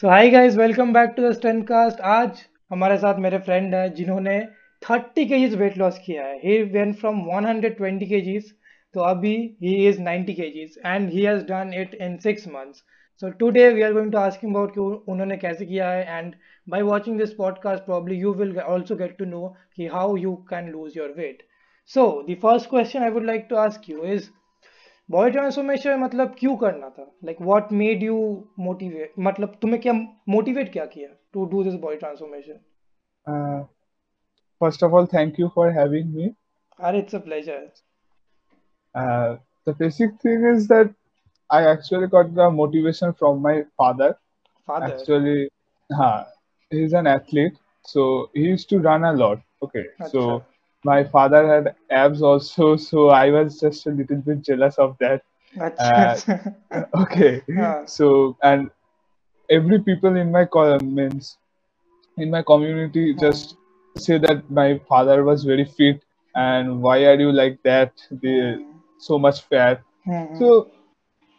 So hi guys welcome back to the strength cast आज हमारे साथ मेरे फ्रेंड हैं जिन्होंने 30 जीज वेट लॉस किया है ही वेन फ्रॉम 120 केजीज तो अभी ही is 90 जीज and he has done it in six months so today we are going to ask about कि उन्होंने कैसे किया है and by watching this podcast probably you will also get to know कि how you can lose your weight so the first question I would like to ask you is boy transformation मतलब क्यों करना था like what made you motivate मतलब तुम्हें क्या motivate क्या किया to do this boy transformation first of all thank you for having me अरे it's a pleasure the basic thing is that I actually got the motivation from my father. Father actually, ha, he's an athlete, so he used to run a lot. Okay, Achha. so my father had abs also so i was just a little bit jealous of that अच्छा uh, अच्छा okay हाँ so and every people in my co- means in my community हाँ just say that my father was very fit and why are you like that the hmm so much fat hmm so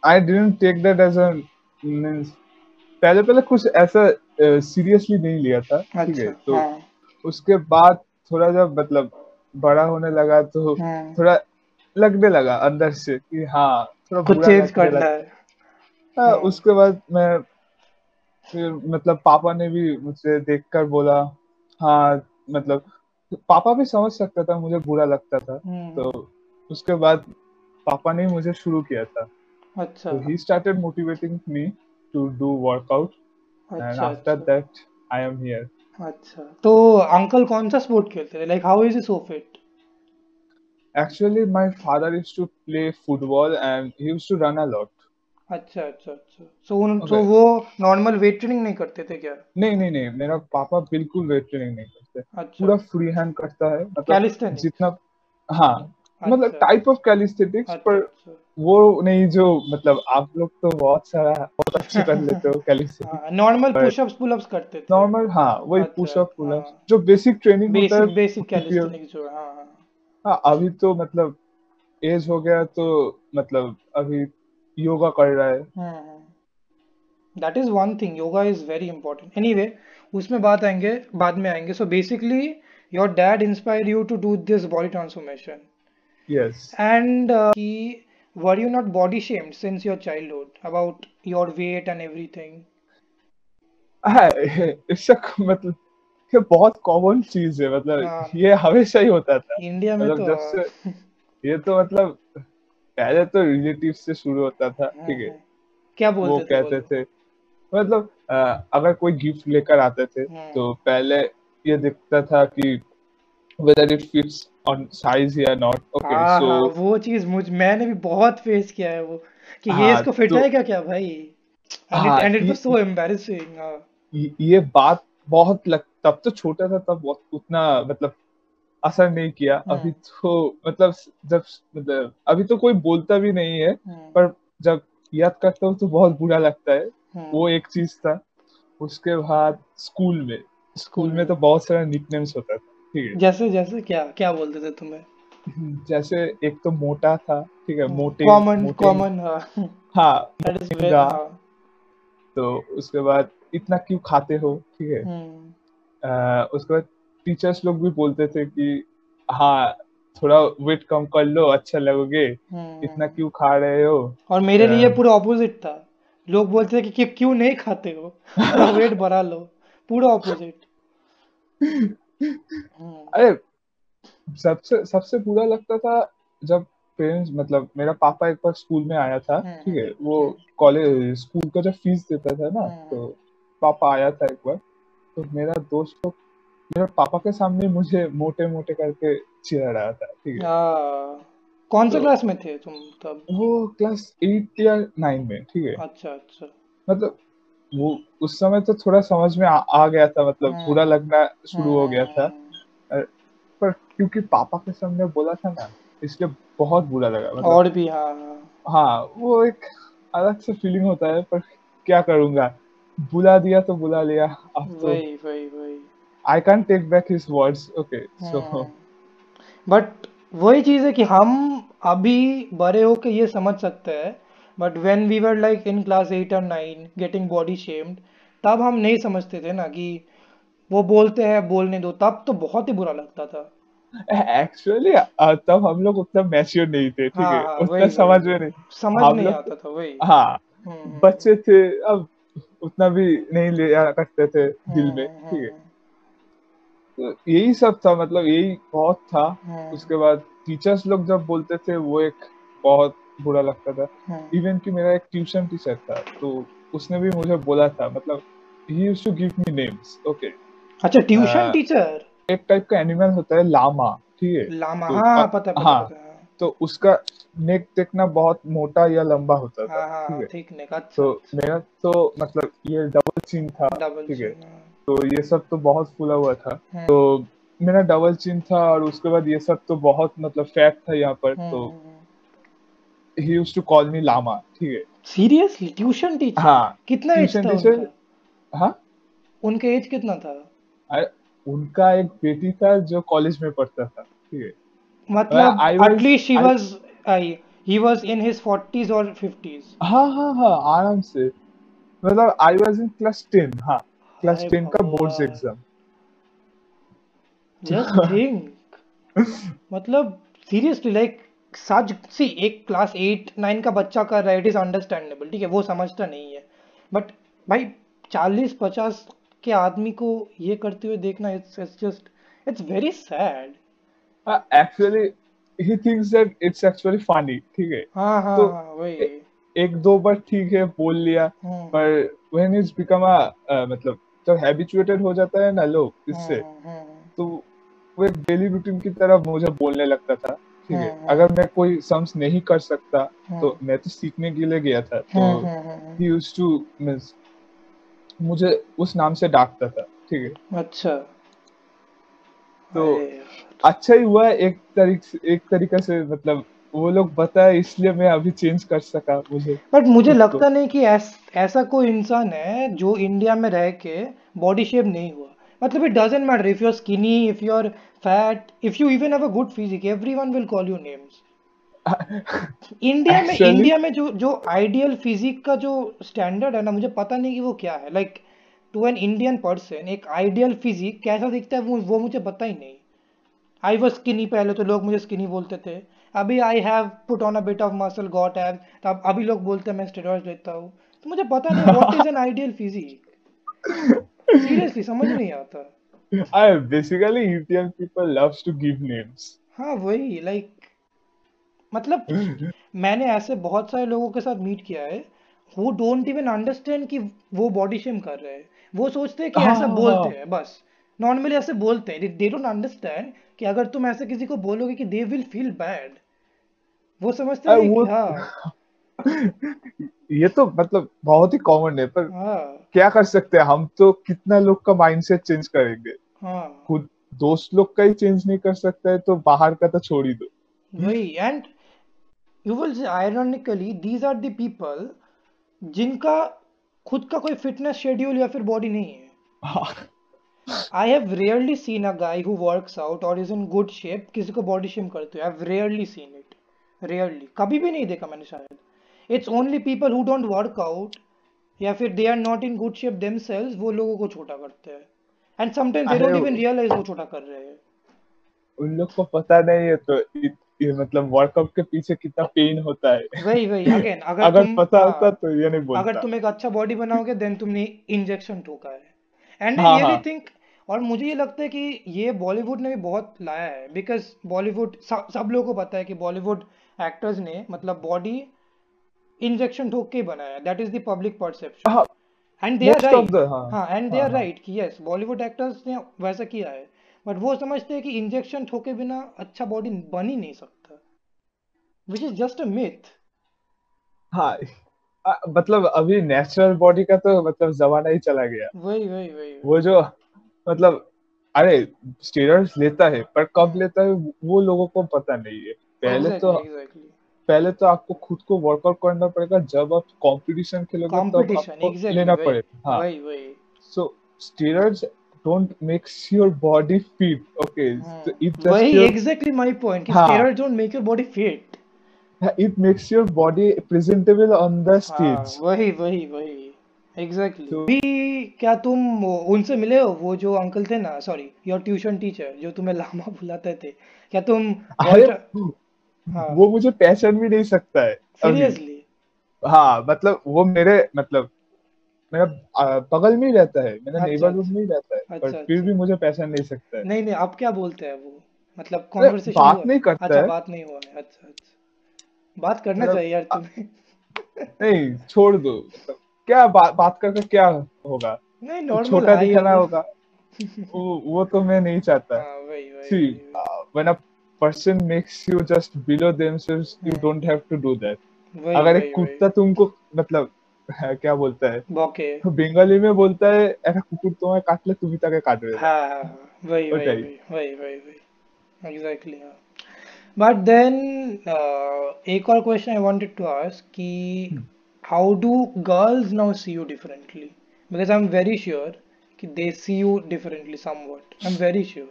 i didn't take that as a means पहले पहले कुछ ऐसा seriously नहीं लिया था ठीक है अच्छा तो हाँ उसके बाद थोड़ा जब मतलब बड़ा होने लगा तो हाँ. थोड़ा लगने लगा अंदर से कि हाँ थोड़ा कुछ चेंज करना है हाँ, हाँ, उसके बाद मैं फिर मतलब पापा ने भी मुझे देखकर बोला हाँ मतलब पापा भी समझ सकता था मुझे बुरा लगता था हम्म। तो उसके बाद पापा ने मुझे शुरू किया था अच्छा he started motivating me to do workout and after that I am here अच्छा तो अंकल कौन सा स्पोर्ट खेलते थे like how is he so fit actually my father used to play football and he used to run a lot अच्छा अच्छा अच्छा सो उन तो वो नॉर्मल वेट ट्रेनिंग नहीं करते थे क्या नहीं नहीं नहीं मेरा पापा बिल्कुल वेट ट्रेनिंग नहीं करते अच्छा पूरा फ्री हैंड करता है मतलब जितना हां मतलब टाइप ऑफ कैलिस्थेनिक्स पर अच्छा वो नहीं जो मतलब आप लोग तो बहुत सारा बहुत अच्छे कर लेते हो कल से नॉर्मल पुशअप्स पुलअप्स करते थे नॉर्मल हाँ वही पुशअप अच्छा, पुलअप्स हाँ। जो बेसिक ट्रेनिंग होता है बेसिक कैलिस्थेनिक्स जो हाँ, हाँ हाँ अभी तो मतलब एज हो गया तो मतलब अभी योगा कर रहा है that is one thing yoga is very important anyway उसमें बात आएंगे बाद में आएंगे so basically your dad inspire you to do this body transformation yes and कि were you not body shamed since your childhood about your weight and everything it's हाँ, a मतलब ये बहुत कॉमन चीज है मतलब हाँ। ये हमेशा ही होता था इंडिया में मतलब तो जब से ये तो मतलब पहले तो रिलेटिव से शुरू होता था हाँ, ठीक है क्या बोलते वो थे, कहते थे मतलब आ, अगर कोई गिफ्ट लेकर आते थे तो पहले ये दिखता था कि whether it fits on size या not okay हाँ, so हाँ, वो चीज मुझ मैंने भी बहुत फेस किया है वो कि हाँ, तो हाँ, हाँ, ये इसको फिट तो, आएगा क्या भाई and it was so embarrassing ये बात बहुत लग तब तो छोटा था तब उतना मतलब असर नहीं किया अभी तो मतलब जब मतलब अभी तो कोई बोलता भी नहीं है पर जब याद करता हूँ तो बहुत बुरा लगता है वो एक चीज था उसके बाद स्कूल में स्कूल में तो बहुत सारा निकनेम्स होता था ठीक है जैसे जैसे क्या क्या बोलते थे तुम्हें जैसे एक तो मोटा था ठीक है मोटे कॉमन कॉमन हाँ हाँ, हाँ तो उसके बाद इतना क्यों खाते हो ठीक है हम्म। उसके बाद टीचर्स लोग भी बोलते थे कि हाँ थोड़ा वेट कम कर लो अच्छा लगोगे हम्म। इतना क्यों खा रहे हो और मेरे लिए पूरा ऑपोजिट था लोग बोलते थे कि क्यों नहीं खाते हो वेट बढ़ा लो पूरा ऑपोजिट अरे सबसे सबसे बुरा लगता था जब पेरेंट्स मतलब मेरा पापा एक बार स्कूल में आया था हम्म, ठीक है हम्म, वो कॉलेज हम्म। स्कूल का जब फीस देता था ना तो पापा आया था एक बार तो मेरा दोस्त को तो, मेरे पापा के सामने मुझे मोटे मोटे करके चिढ़ा रहा था ठीक है हाँ। कौन से क्लास तो में थे तुम तब वो क्लास एट या नाइन में ठीक है अच्छा अच्छा मतलब वो उस समय तो थोड़ा समझ में आ, आ गया था मतलब बुरा हाँ। लगना शुरू हो गया था हाँ। पर क्योंकि पापा के सामने बोला था ना इसलिए बहुत बुरा लगा मतलब, और भी हाँ हाँ, हाँ वो एक अलग से फीलिंग होता है पर क्या करूंगा बुला दिया तो बुला लिया अब तो वही वही वही I can take back his words okay so but वही चीज है कि हम अभी बड़े होके ये समझ सकते हैं but when we were like in class eight और नाइन गेटिंग बॉडी शेम्ड तब हम नहीं समझते थे ना कि वो बोलते हैं बोलने दो तब तो बहुत ही बुरा लगता था एक्चुअली तब हम लोग उतना मैच्योर नहीं थे ठीक है हाँ, हाँ उतना समझ में नहीं समझ नहीं आता था वही हाँ हम्म, हम्म। बच्चे थे अब उतना भी नहीं ले करते थे दिल में हम्म, ठीक है तो यही सब था मतलब यही बहुत था उसके बाद टीचर्स लोग जब बोलते थे वो एक बहुत बुरा लगता था इवन हाँ। कि मेरा एक ट्यूशन टीचर था तो उसने भी मुझे बोला था मतलब he used to give me names okay अच्छा ट्यूशन टीचर हाँ। एक टाइप का एनिमल होता है लामा ठीक है लामा तो, हाँ, पता, पता, हाँ, पता, पता, तो उसका नेक देखना बहुत मोटा या लंबा होता था हाँ, हाँ ठीक है ठीक नेक अच्छा, तो अच्छा। मेरा तो मतलब ये डबल चिन था ठीक है तो ये सब तो बहुत फूला हुआ था तो मेरा डबल चिन था और उसके बाद ये सब तो बहुत मतलब फैट था यहाँ पर तो he used to call me llama ठीक है सीरियसली ट्यूशन टीचर हाँ कितना एज था टीचर हाँ उनके एज कितना था आ, उनका एक बेटी था जो कॉलेज में पढ़ता था ठीक है मतलब at least she was I he was in his 40s और 50s हाँ हाँ हाँ आराम से मतलब आई वाज इन क्लास 10 हाँ क्लास 10 का बोर्ड्स एग्जाम जस्ट थिंक मतलब सीरियसली लाइक सच सी एक क्लास एट नाइन का बच्चा कर रहा है इट इज़ अंडरस्टैंडेबल ठीक है वो समझता नहीं है बट भाई चालीस पचास के आदमी को ये करते हुए देखना it's it's just it's very sad actually he thinks that it's actually funny ठीक है हां हां तो हाँ, वही एक दो बार ठीक है बोल लिया हम्म। पर व्हेन इट्स बिकम अ मतलब जब तो हैबिचुएटेड हो जाता है ना लोग हम्म, इससे हम्म। तो वो डेली रूटीन की तरह मुझे बोलने लगता था ठीक है अगर मैं कोई सम्स नहीं कर सकता तो मैं तो सीखने के लिए गया था तो ही यूज्ड टू मींस मुझे उस नाम से डाकता था ठीक है अच्छा तो अच्छा ही हुआ एक तरीके एक तरीका से मतलब वो लोग बताए इसलिए मैं अभी चेंज कर सका मुझे बट मुझे तो लगता नहीं कि ऐस, ऐसा कोई इंसान है जो इंडिया में रह के बॉडी शेप नहीं हुआ मतलब it doesn't matter if matter if you're skinny if you're fat if you even have a good physique everyone will call you names India में इंडिया में जो जो आइडियल फिजिक का जो स्टैंडर्ड है ना मुझे पता नहीं कि वो क्या है like to an Indian person एक आइडियल फिजिक कैसा दिखता है वो वो मुझे पता ही नहीं आई वॉज स्किनी पहले तो लोग मुझे स्किनी बोलते थे अभी I have put on a bit of muscle got have तो अभी लोग बोलते हैं मैं स्टेरॉइड लेता हूँ तो मुझे पता नहीं what is an ideal physique seriously समझ नहीं आता I basically यूपीएन people loves to give names हां वही लाइक like मतलब मैंने ऐसे बहुत सारे लोगों के साथ मीट किया है वो डोंट इवन अंडरस्टैंड कि वो बॉडी शेम कर रहे हैं वो सोचते हैं कि ऐसा हाँ, बोलते हाँ। हैं बस नॉर्मली ऐसे बोलते हैं दे डोंट अंडरस्टैंड कि अगर तुम ऐसे किसी को बोलोगे कि दे विल फील बैड वो समझते हैं कि हां ये तो मतलब बहुत ही कॉमन है पर हाँ. क्या कर सकते हैं हम तो कितना लोग का माइंडसेट चेंज करेंगे हाँ. खुद दोस्त लोग का ही चेंज नहीं कर सकता है तो बाहर का तो छोड़ ही दो हम्म। वही and you will say ironically these are the people जिनका खुद का कोई फिटनेस शेड्यूल या फिर बॉडी नहीं है I have rarely seen a guy who works out और इज इन गुड शेप किसी को बॉडी शेम करते हो I have rarely seen it rarely कभी भी नहीं देखा मैंने शायद it's only people who don't work out या फिर they are not in good shape themselves वो लोगों को छोटा करते हैं and sometimes they don't even realise वो छोटा कर रहे हैं उन लोग को पता नहीं है तो इत, ये मतलब वर्कआउट के पीछे कितना पेन होता है वही वही अगेन अगर अगर तुम, पता हाँ, होता तो ये नहीं बोलता अगर तुम एक अच्छा बॉडी बनाओगे देन तुमने इंजेक्शन ठोका है एंड आई रियली थिंक और मुझे ये लगता है कि ये बॉलीवुड ने भी बहुत लाया है बिकॉज बॉलीवुड सब, सब लोगों को पता है कि बॉलीवुड एक्टर्स ने मतलब बॉडी इंजेक्शन ठोक के बनाया that is the public perception and they are right हाँ एंड दे आर राइट कि यस बॉलीवुड एक्टर्स ने वैसा किया है बट वो समझते हैं कि इंजेक्शन ठोके बिना अच्छा बॉडी बन ही नहीं सकता which is just a myth हाँ मतलब अभी नेचुरल बॉडी का तो मतलब जमाना ही चला गया वही वही वही वो जो मतलब अरे स्टेरॉइड्स लेता है पर कब लेता है वो लोगों को पता नहीं है पहले exactly, तो exactly. पहले तो आपको खुद को वर्कआउट करना पड़ेगा जब आप कंपटीशन खेलोगे तो आपको लेना पड़ेगा हाँ so steroids don't make your body fit okay exactly my point don't make your body fit it makes your body presentable on the stage वही वही वही एग्जैक्टली भी क्या तुम उनसे मिले हो वो जो अंकल थे ना सॉरी योर ट्यूशन टीचर जो तुम्हें लामा बुलाते थे क्या तुम हाँ. वो मुझे पहचान भी नहीं सकता है सीरियसली हाँ मतलब वो मेरे मतलब मेरा बगल में ही रहता है मेरा अच्छा, नेबरहुड अच्छा। में ही रहता है अच्छा, पर फिर अच्छा। भी मुझे पहचान नहीं सकता है नहीं नहीं आप क्या बोलते हैं वो मतलब कॉन्वर्सेशन बात नहीं करता अच्छा, है बात नहीं हुआ है अच्छा अच्छा बात करना मतलब, चाहिए यार तुम्हें नहीं छोड़ दो मतलब क्या बा, बात करके क्या होगा नहीं नॉर्मल छोटा दिखाना होगा वो वो तो मैं नहीं चाहता हाँ, वही वही सी व्हेन अ see वही वही uh, when a person makes you just below themselves you hmm don't have to do that वही अगर एक वही वही कुत्ता तुमको मतलब क्या बोलता है বকে বেঙ্গলি में बोलता है একটা কুকুর তোমায় কাটলে তুমি তাকে কাটবে না हाँ हाँ हाँ वही वही ওটাই वही वही वही वही एग्जैक्टली हाँ बट देन एक और question I wanted to ask कि how do girls now see you differently because I am very sure कि they see you differently somewhat I am very sure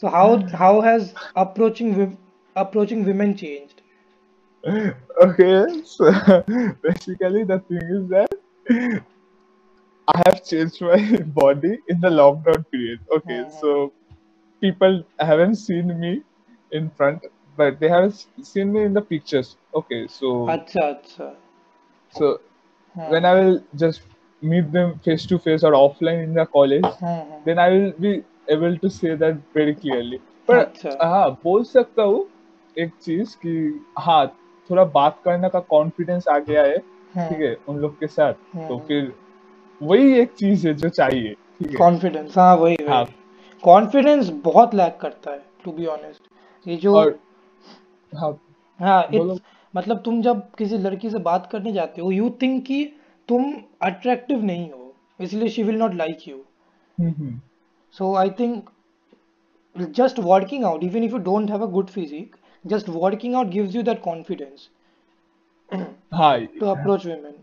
So how hmm. how has approaching approaching women changed? Okay, so basically the thing is that I have changed my body in the lockdown period. Okay, hmm, so hmm. people haven't seen me in front, but they have seen me in the pictures. Okay, so. Achha, achha. So when I will just meet them face to face or offline in the college, then I will be able to say that very clearly पर अच्छा। हाँ बोल सकता हूँ एक चीज कि हाँ थोड़ा बात करने का कॉन्फिडेंस आ गया है हाँ। ठीक है उन लोग के साथ हाँ। तो फिर वही एक चीज है जो चाहिए कॉन्फिडेंस हाँ वही कॉन्फिडेंस हाँ. बहुत लैक करता है टू बी ऑनेस्ट ये जो और, हाँ, हाँ इट्स मतलब तुम जब किसी लड़की से बात करने जाते हो यू थिंक कि तुम अट्रैक्टिव नहीं हो इसलिए she will not like you Hmm hmm so I think just working out even if you don't have a good physique just working out gives you that confidence हाँ to approach women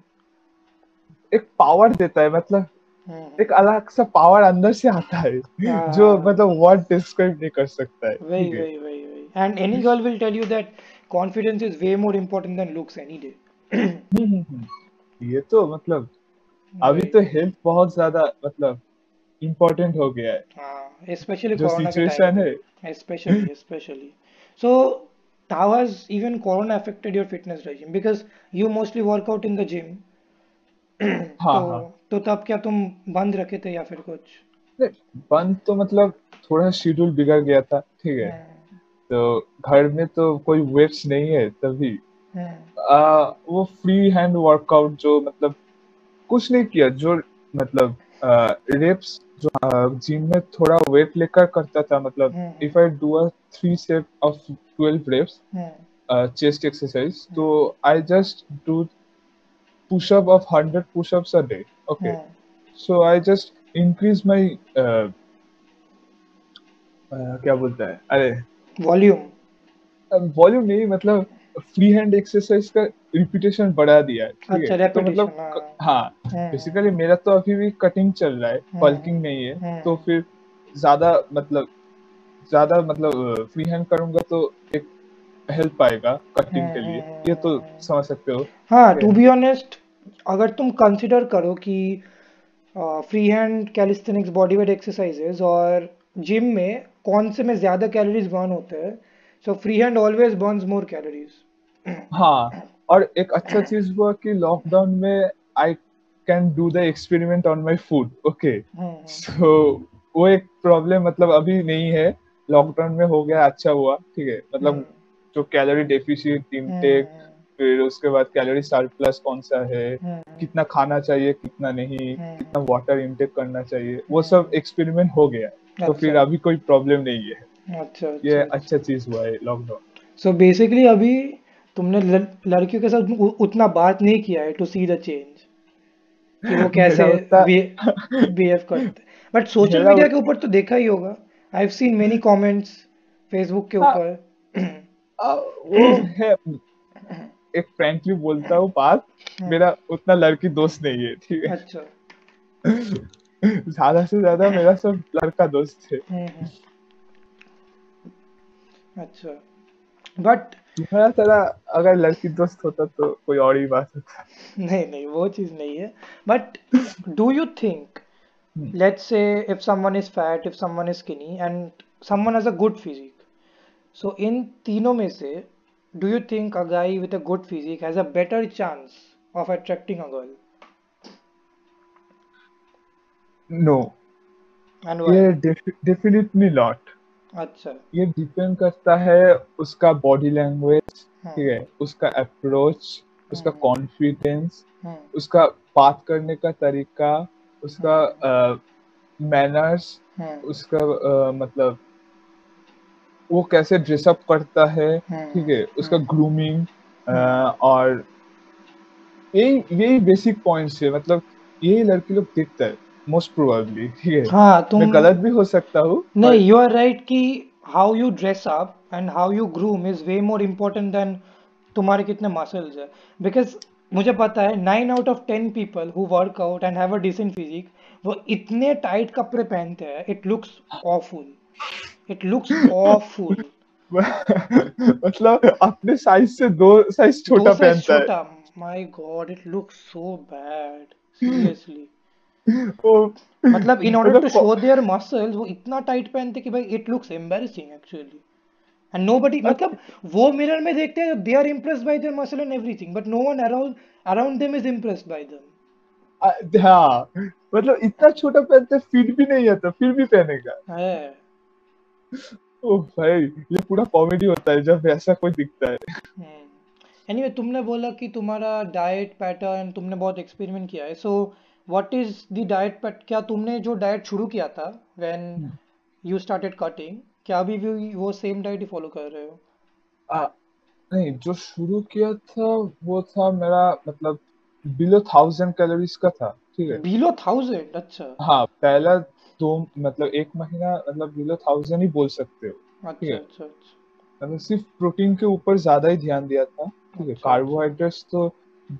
एक power देता है मतलब हम्म एक अलग सा power अंदर से आता है हाँ जो हाँ हाँ मतलब वर्ड डिस्क्राइब नहीं कर सकता है वही ठीक है वही वही वही and any girl will tell you that confidence is way more important than looks any day हम्म, हम्म, हम्म। ये तो मतलब अभी वही तो हेल्थ बहुत ज्यादा मतलब इम्पोर्टेंट हो गया है स्पेशली हाँ, जो सिचुएशन है specially specially so how has even corona affected your fitness regime because you mostly work out in the gym हाँ, तो, हाँ. तो तब क्या तुम बंद रखे थे या फिर कुछ बंद तो मतलब थोड़ा शेड्यूल बिगड़ गया था ठीक है हाँ। तो घर में तो कोई वेट्स नहीं है तभी हाँ। आ, वो फ्री हैंड वर्कआउट जो मतलब कुछ नहीं किया जो मतलब रेप्स जो जिम हाँ, में थोड़ा वेट लेकर करता था मतलब if I do a three set of twelve reps chest exercise तो I just do pushup of hundred pushups a day okay so I just increase my क्या बोलता है अरे वॉल्यूम वॉल्यूम नहीं मतलब फ्री हैंड एक्सरसाइज का repetition बढ़ा दिया है ठीक अच्छा, है तो मतलब हाँ बेसिकली हाँ, हम्म। मेरा तो अभी भी कटिंग चल रहा है पल्किंग हम्म। नहीं है हम्म। तो फिर ज्यादा मतलब ज्यादा मतलब फ्री हैंड करूंगा तो एक हेल्प आएगा कटिंग के लिए ये तो समझ सकते हो हाँ टू बी ऑनेस्ट अगर तुम कंसिडर करो कि free hand calisthenics body weight exercises और जिम में कौन से में ज्यादा कैलोरीज बर्न होते हैं so free hand always burns more calories हाँ और एक अच्छा चीज हुआ कि लॉकडाउन में I can do the experiment on my food okay so वो एक प्रॉब्लम मतलब अभी नहीं है लॉकडाउन में हो गया अच्छा हुआ ठीक है मतलब हम्म। जो कैलोरी डेफिशिएंट इनटेक फिर उसके बाद कैलोरी स्टार्ट प्लस कौन सा है हम्म, हम्म। कितना खाना चाहिए कितना नहीं कितना वाटर इनटेक करना चाहिए वो सब एक्सपेरिमेंट हो गया तो अच्छा। फिर अभी कोई प्रॉब्लम नहीं है अच्छा ये अच्छा, अच्छा चीज हुआ है लॉकडाउन सो बेसिकली अभी तुमने लड़कियों के साथ उतना बात नहीं किया है टू सी द चेंज कि वो कैसे बिहेव करते बट सोशल मीडिया के ऊपर तो देखा ही होगा I have seen many comments Facebook के हाँ। ऊपर हाँ, वो है एक फ्रेंकली बोलता हूँ बात हाँ। मेरा उतना लड़की दोस्त नहीं है ठीक है अच्छा ज्यादा से ज्यादा मेरा सब लड़का दोस्त है हम्म, हम्म। अच्छा बट मेरा सारा अगर लड़की दोस्त होता तो कोई और ही बात होता नहीं नहीं वो चीज नहीं है but do you think let's say if someone is fat if someone is skinny and someone has a good physique so इन तीनों में से do you think a guy with a good physique has a better chance of attracting a girl no and why definitely not अच्छा ये depend करता है उसका body language हाँ। ठीक है उसका अप्रोच उसका कॉन्फिडेंस हाँ। हाँ। उसका बात करने का तरीका उसका मैनर्स उसका आ, मतलब वो कैसे ड्रेसअप करता है ठीक है उसका ग्रूमिंग और यही यही बेसिक पॉइंट्स है मतलब यही लड़की लोग देखता है मोस्ट प्रोबेबली ठीक है हाँ तुम मैं गलत भी हो सकता हूँ नहीं यू आर राइट कि how you dress up and how you groom is way more important than तुम्हारे कितने मसल्स है बिकॉज मुझे पता है nine out of ten people who work out and have a decent physique वो इतने tight कपड़े पहनते हैं it looks awful it looks awful मतलब अपने साइज से दो साइज छोटा पहनता है my god it looks so bad seriously तो मतलब in order to show their muscles वो इतना टाइट पहनते कि भाई it looks embarrassing actually and nobody मतलब वो मिरर में देखते हैं they are impressed by their muscle and everything but no one around around them is impressed by them हां मतलब इतना छोटा पहनते फिट भी नहीं आता फिर भी पहनेगा है ओ भाई ये पूरा कॉमेडी होता है जब ऐसा कोई दिखता है एनीवे हम्म। anyway, तुमने बोला कि तुम्हारा डाइट पैटर्न तुमने बहुत एक्सपेरिमेंट किया है so so, what is the diet but क्या तुमने जो डाइट शुरू किया था when यू you कटिंग क्या अभी भी वो सेम डाइट ही फॉलो कर रहे हो नहीं जो शुरू किया था वो था मेरा मतलब बिलो थाउजेंड कैलोरीज का था ठीक है बिलो थाउजेंड अच्छा हाँ पहला दो मतलब एक महीना मतलब बिलो थाउजेंड ही बोल सकते हो अच्छा अच्छा अच्छा मतलब सिर्फ प्रोटीन के ऊपर ज्यादा ही ध्यान दिया था ठीक है कार्बोहाइड्रेट्स अच्छा, अच्छा। तो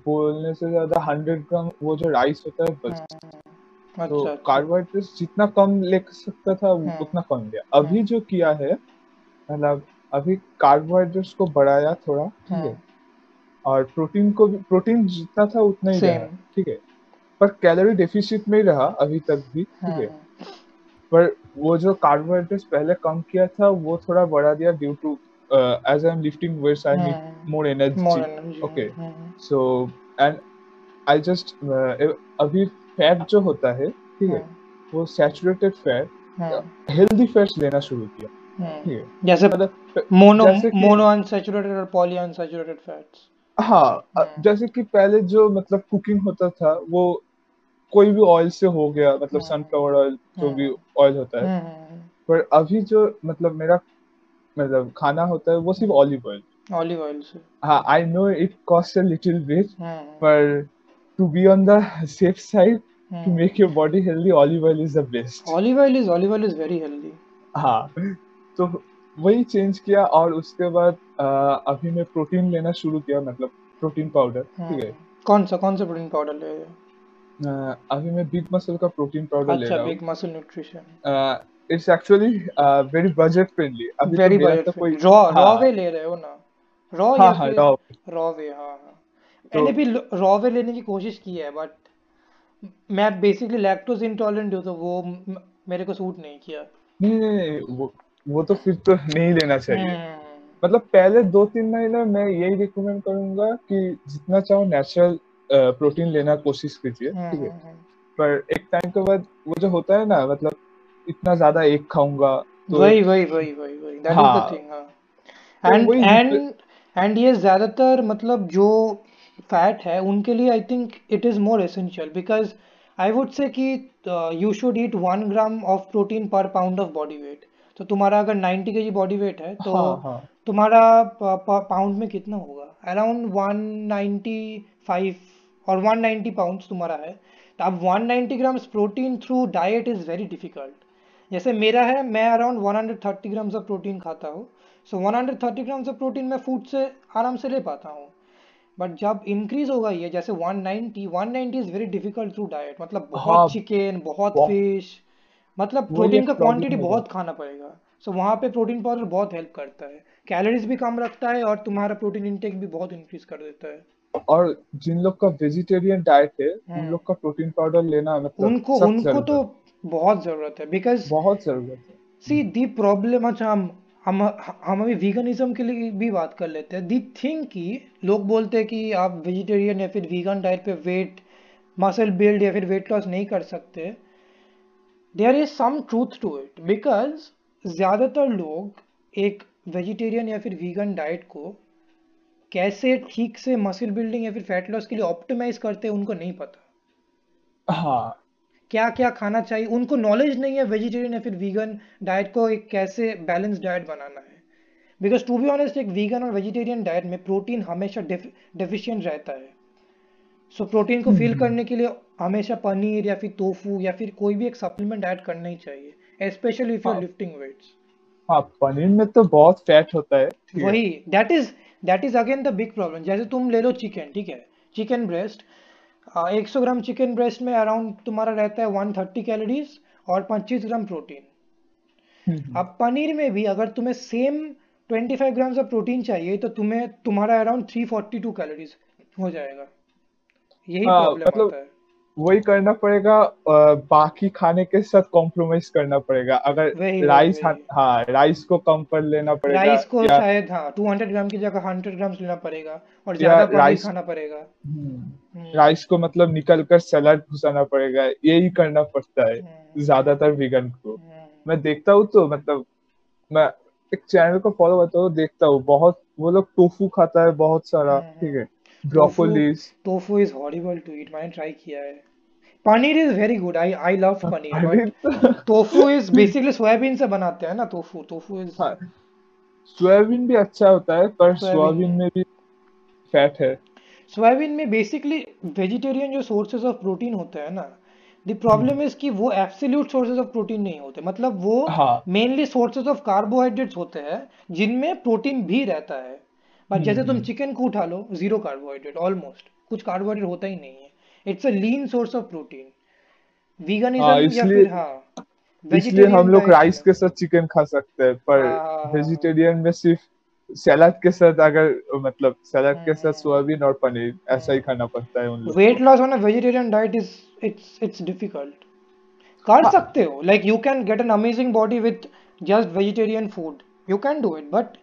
बोलने से ज्यादा हंड्रेड ग्राम वो जो राइस होता है बस हाँ। तो अच्छा, तो अच्छा। कार्बोहाइड्रेट जितना कम ले सकता था हाँ। उतना कम लिया अभी हाँ। जो किया है मतलब अभी कार्बोहाइड्रेट्स को बढ़ाया थोड़ा ठीक है और प्रोटीन को भी प्रोटीन जितना था उतना ही रहा ठीक है पर कैलोरी डेफिसिट में ही रहा अभी तक भी ठीक है पर वो जो कार्बोहाइड्रेट्स पहले कम किया था वो थोड़ा बढ़ा दिया due to uh, as I'm lifting weights, I need hmm. more energy. More energy. Okay. Hmm. So and I just uh, अभी फैट जो होता है ठीक है हाँ। वो सैचुरेटेड फैट हेल्दी फैट्स लेना शुरू किया हाँ। जैसे मतलब, मोनो मोनो अनसैचुरेटेड और पॉली अनसैचुरेटेड फैट्स हाँ जैसे कि पहले जो मतलब कुकिंग होता था वो कोई भी ऑयल से हो गया मतलब सनफ्लावर हाँ। ऑयल जो भी ऑयल होता है पर अभी जो मतलब मेरा मतलब खाना होता है वो सिर्फ ऑलिव ऑयल ऑलिव ऑयल से हाँ I know it cost a little bit पर to be on the safe side to make your body healthy olive oil is the best olive oil is olive oil is very healthy हाँ तो वही change किया और उसके बाद अभी मैं प्रोटीन लेना शुरू किया मतलब प्रोटीन पाउडर हाँ। ठीक है कौन सा कौन सा प्रोटीन पाउडर ले रहे हो अभी मैं बिग मसल का प्रोटीन पाउडर अच्छा, ले रहा हूँ big muscle nutrition it's actually very budget friendly अभी वेरी तो बजट तो कोई रॉ रॉ वे ले रहे हो ना रॉ हां हां रॉ रॉ वे हां हां मैंने भी रॉ वे लेने की कोशिश की है बट मैं बेसिकली लैक्टोज इंटॉलरेंट हूं तो वो मेरे को सूट नहीं किया नहीं नहीं वो वो तो फिर तो नहीं लेना चाहिए हम्म। मतलब पहले दो तीन महीने मैं यही रिकमेंड करूंगा कि जितना चाहो नेचुरल प्रोटीन uh, लेना कोशिश कीजिए ठीक है हम्म, हम्म, पर एक टाइम के बाद वो जो होता है ना मतलब इतना ज्यादा एक खाऊंगा तो वही वही वही वही वही that is the thing and and and ये ज्यादातर मतलब जो फैट है उनके लिए I think it is more essential because I would say कि you should eat one gram of protein per pound of body weight तो तुम्हारा अगर 90 के जी बॉडी वेट है तो हाँ, हाँ. तुम्हारा पाउंड में कितना होगा अराउंड 195 और 190 पाउंड्स तुम्हारा है तो अब 190 grams protein through diet is very difficult जैसे मेरा है मैं अराउंड 130 ग्राम्स ऑफ प्रोटीन खाता हूँ so so 130 grams of protein मैं फूड से आराम से ले पाता हूँ बट जब इंक्रीज होगा ये जैसे 190 190 is very difficult through diet मतलब हाँ। बहुत चिकन बहुत फिश मतलब प्रोटीन का क्वांटिटी बहुत खाना पड़ेगा सो so, वहाँ पे प्रोटीन पाउडर बहुत हेल्प करता है कैलोरीज भी कम रखता है और तुम्हारा प्रोटीन इनटेक भी बहुत इंक्रीज कर देता है और जिन लोग का वेजिटेरियन डाइट है उन हाँ। लोग का प्रोटीन पाउडर लेना मतलब उनको उनको तो बहुत जरूरत है बिकॉज बहुत जरूरत है सी दी प्रॉब्लम अच्छा हम हम हम अभी वीगनिज्म के लिए भी बात कर लेते हैं दी थिंक कि लोग बोलते हैं कि आप वेजिटेरियन या फिर वीगन डाइट पे वेट मसल बिल्ड या फिर वेट लॉस नहीं कर सकते there is some truth to it because ज़्यादातर लोग एक वेजिटेरियन या फिर वीगन डाइट को कैसे ठीक से मसल बिल्डिंग या फिर फैट लॉस के लिए ऑप्टिमाइज करते हैं उनको नहीं पता हाँ क्या क्या खाना चाहिए उनको नॉलेज नहीं है वेजिटेरियन या फिर वीगन डाइट को एक कैसे बैलेंस डाइट बनाना है बिकॉज टू बी ऑनेस्ट एक वीगन और वेजिटेरियन डाइट में प्रोटीन हमेशा डेफिशिएंट रहता है सो so, प्रोटीन को फील hmm. करने के लिए हमेशा पनीर या फिर तोफू या फिर कोई भी एक सप्लीमेंट ऐड करना ही चाहिए specially if you are lifting weights हाँ पनीर में तो बहुत फैट होता है वही that is that is again the big problem जैसे तुम ले लो चिकन ठीक है चिकन ब्रेस्ट 100 हाँ, ग्राम चिकन ब्रेस्ट में अराउंड तुम्हारा रहता है 130 कैलोरीज और 25 ग्राम प्रोटीन अब पनीर में भी अगर तुम्हें सेम 25 ग्राम ऑफ प्रोटीन चाहिए तो तुम्हें तुम्हारा अराउंड 342 कैलोरीज हो जाएगा यही प्रॉब्लम हाँ, मतलब, होता है वही करना पड़ेगा बाकी खाने के साथ कॉम्प्रोमाइज करना पड़ेगा अगर राइस हाँ राइस को कम कर लेना पड़ेगा राइस को शायद हाँ हंड्रेड ग्राम की जगह हंड्रेड ग्राम लेना पड़ेगा और ज्यादा राइस खाना पड़ेगा राइस हम्म, हम्म। को मतलब निकल कर सलाद घुसाना पड़ेगा यही करना पड़ता है हम्म। ज्यादातर वीगन को मैं देखता हूँ तो मतलब मैं एक चैनल को फॉलो करता हूँ देखता हूँ बहुत वो लोग टोफू खाता है बहुत सारा ठीक है broccoli tofu is horrible to eat मैंने ट्राई किया है paneer is very good I I love paneer tofu is basically soybean से बनाते हैं ना टोफू टोफू इज सोयाबीन भी अच्छा होता है पर सोयाबीन में भी फैट है सोयाबीन में बेसिकली वेजिटेरियन जो सोर्सेज ऑफ प्रोटीन होते हैं ना द प्रॉब्लम इज कि वो एब्सोल्यूट सोर्सेज ऑफ प्रोटीन नहीं होते मतलब वो मेनली सोर्सेज ऑफ कार्बोहाइड्रेट्स होते हैं जिनमें प्रोटीन भी रहता है बट जैसे hmm, तुम चिकन hmm। को उठा लो जीरो कार्बोहाइड्रेट ऑलमोस्ट कुछ कार्बोहाइड्रेट होता ही नहीं है it's a lean source of protein veganism या फिर हाँ इसलिए हम लोग राइस के साथ चिकन खा सकते हैं पर वेजिटेरियन हाँ, हाँ, हाँ। में सिर्फ सलाद के साथ अगर मतलब सलाद के साथ सोयाबीन और पनीर ऐसा ही खाना पड़ता है उन लोगों weight loss on a vegetarian diet is it's it's difficult कर सकते हो like you can get an amazing body with just vegetarian food you can do it but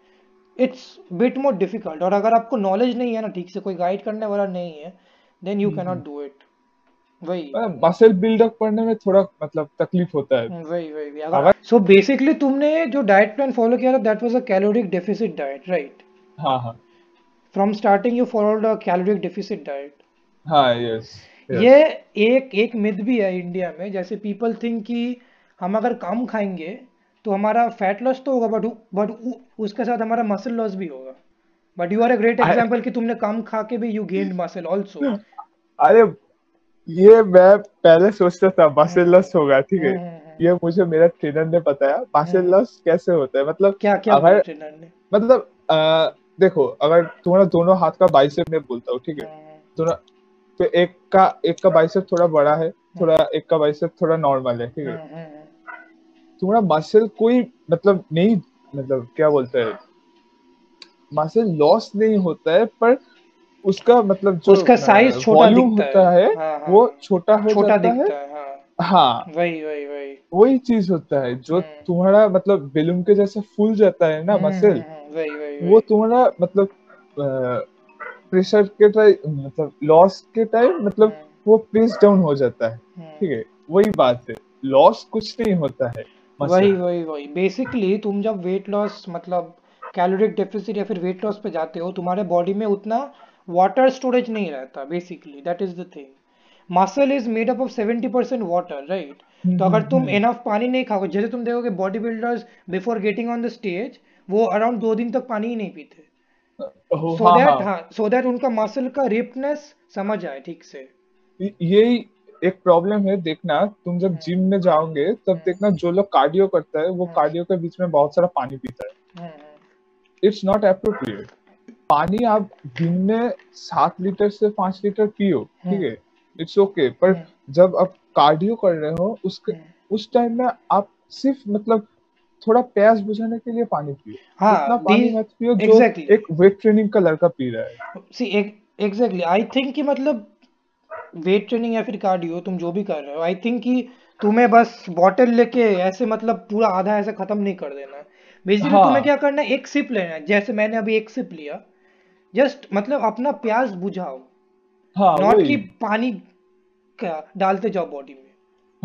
it's bit more difficult और अगर आपको नॉलेज नहीं है ना ठीक से कोई गाइड करने वाला नहीं है then you can not do it वही मसल बिल्डअप करने में थोड़ा मतलब तकलीफ होता है हम्म, वही वही सो बेसिकली तुमने जो डाइट प्लान फॉलो किया था that was a caloric deficit diet right from starting you followed a caloric deficit diet yes ये एक एक मिथ भी है इंडिया में जैसे पीपल थिंक कि हम अगर कम खाएंगे तो हमारा फैट लॉस तो होगा बट बट उसके साथ हमारा मसल लॉस भी होगा but you are a great example कि तुमने कम खा के भी यू गेन्ड मसल आल्सो अरे ये मैं पहले सोचता था बासिलस होगा ठीक है हम्म, हम्म, हम्म। ये मुझे मेरा ट्रेनर ने बताया बासिलस कैसे होता है मतलब क्या क्या अगर मतलब आ, देखो अगर तुम्हारा दोनों हाथ का बाइसेप मैं बोलता हूँ ठीक है दोनों तो एक का एक का बाइसेप थोड़ा बड़ा है थोड़ा एक का बाइसेप थोड़ा नॉर्मल है ठीक है तुम्हारा मसल कोई मतलब नहीं मतलब क्या बोलते है मसल लॉस नहीं होता है पर उसका मतलब जो उसका साइज छोटा दिखता होता है, है हाँ, हाँ, वो छोटा हो छोटा जाता दिखता है, है हाँ।, हाँ वही वही वही वही चीज होता है जो हम्म। तुम्हारा मतलब बिलुम के जैसे फूल जाता है ना मसल हम्म, हम्म, वही वही वो तुम्हारा मतलब प्रेशर के टाइम मतलब लॉस के टाइम मतलब वो प्रेस डाउन हो जाता है ठीक है वही बात है लॉस कुछ नहीं होता है वही वही वही बेसिकली तुम जब वेट लॉस मतलब कैलोरिक डेफिसिट या फिर वेट लॉस पे जाते हो तुम्हारे बॉडी में उतना वाटर स्टोरेज नहीं रहता basically that is the thing muscle is made up of seventy percent water right तो अगर हम्म, तुम इनफ हम्म, हम्म। पानी नहीं खाओगे जैसे तुम देखोगे body builders before getting on the stage वो अराउंड दो दिन तक पानी ही नहीं पीते हाँ, हाँ।, हाँ उनका मसल का रिपनेस समझ आए ठीक से यही एक प्रॉब्लम है देखना तुम जब जिम में जाओगे तब देखना जो लोग कार्डियो करता है वो कार्डियो के बीच में बहुत सारा पानी पीता है इट्स नॉट एप्रोप्रिएट पानी आप दिन में सात लीटर से पांच लीटर पियो हम्म। ठीक है इट्स ओके okay, पर हम्म। जब आप कार्डियो कर रहे हो उसके हम्म। उस टाइम में आप सिर्फ मतलब थोड़ा प्यास बुझाने के लिए पानी पियो हाँ, इतना पानी मत पियो जो exactly. एक वेट ट्रेनिंग का लड़का पी रहा है सी एक एग्जैक्टली आई थिंक कि मतलब वेट ट्रेनिंग या फिर कार्डियो तुम जो भी कर रहे हो आई थिंक कि तुम्हें बस बॉटल लेके ऐसे मतलब पूरा आधा ऐसे खत्म नहीं कर देना है बेसिकली हाँ. तुम्हें क्या करना है एक सिप लेना है जैसे मैंने अभी एक सिप लिया जस्ट मतलब अपना प्यास बुझाओ हाँ, नॉट कि पानी डालते जाओ बॉडी में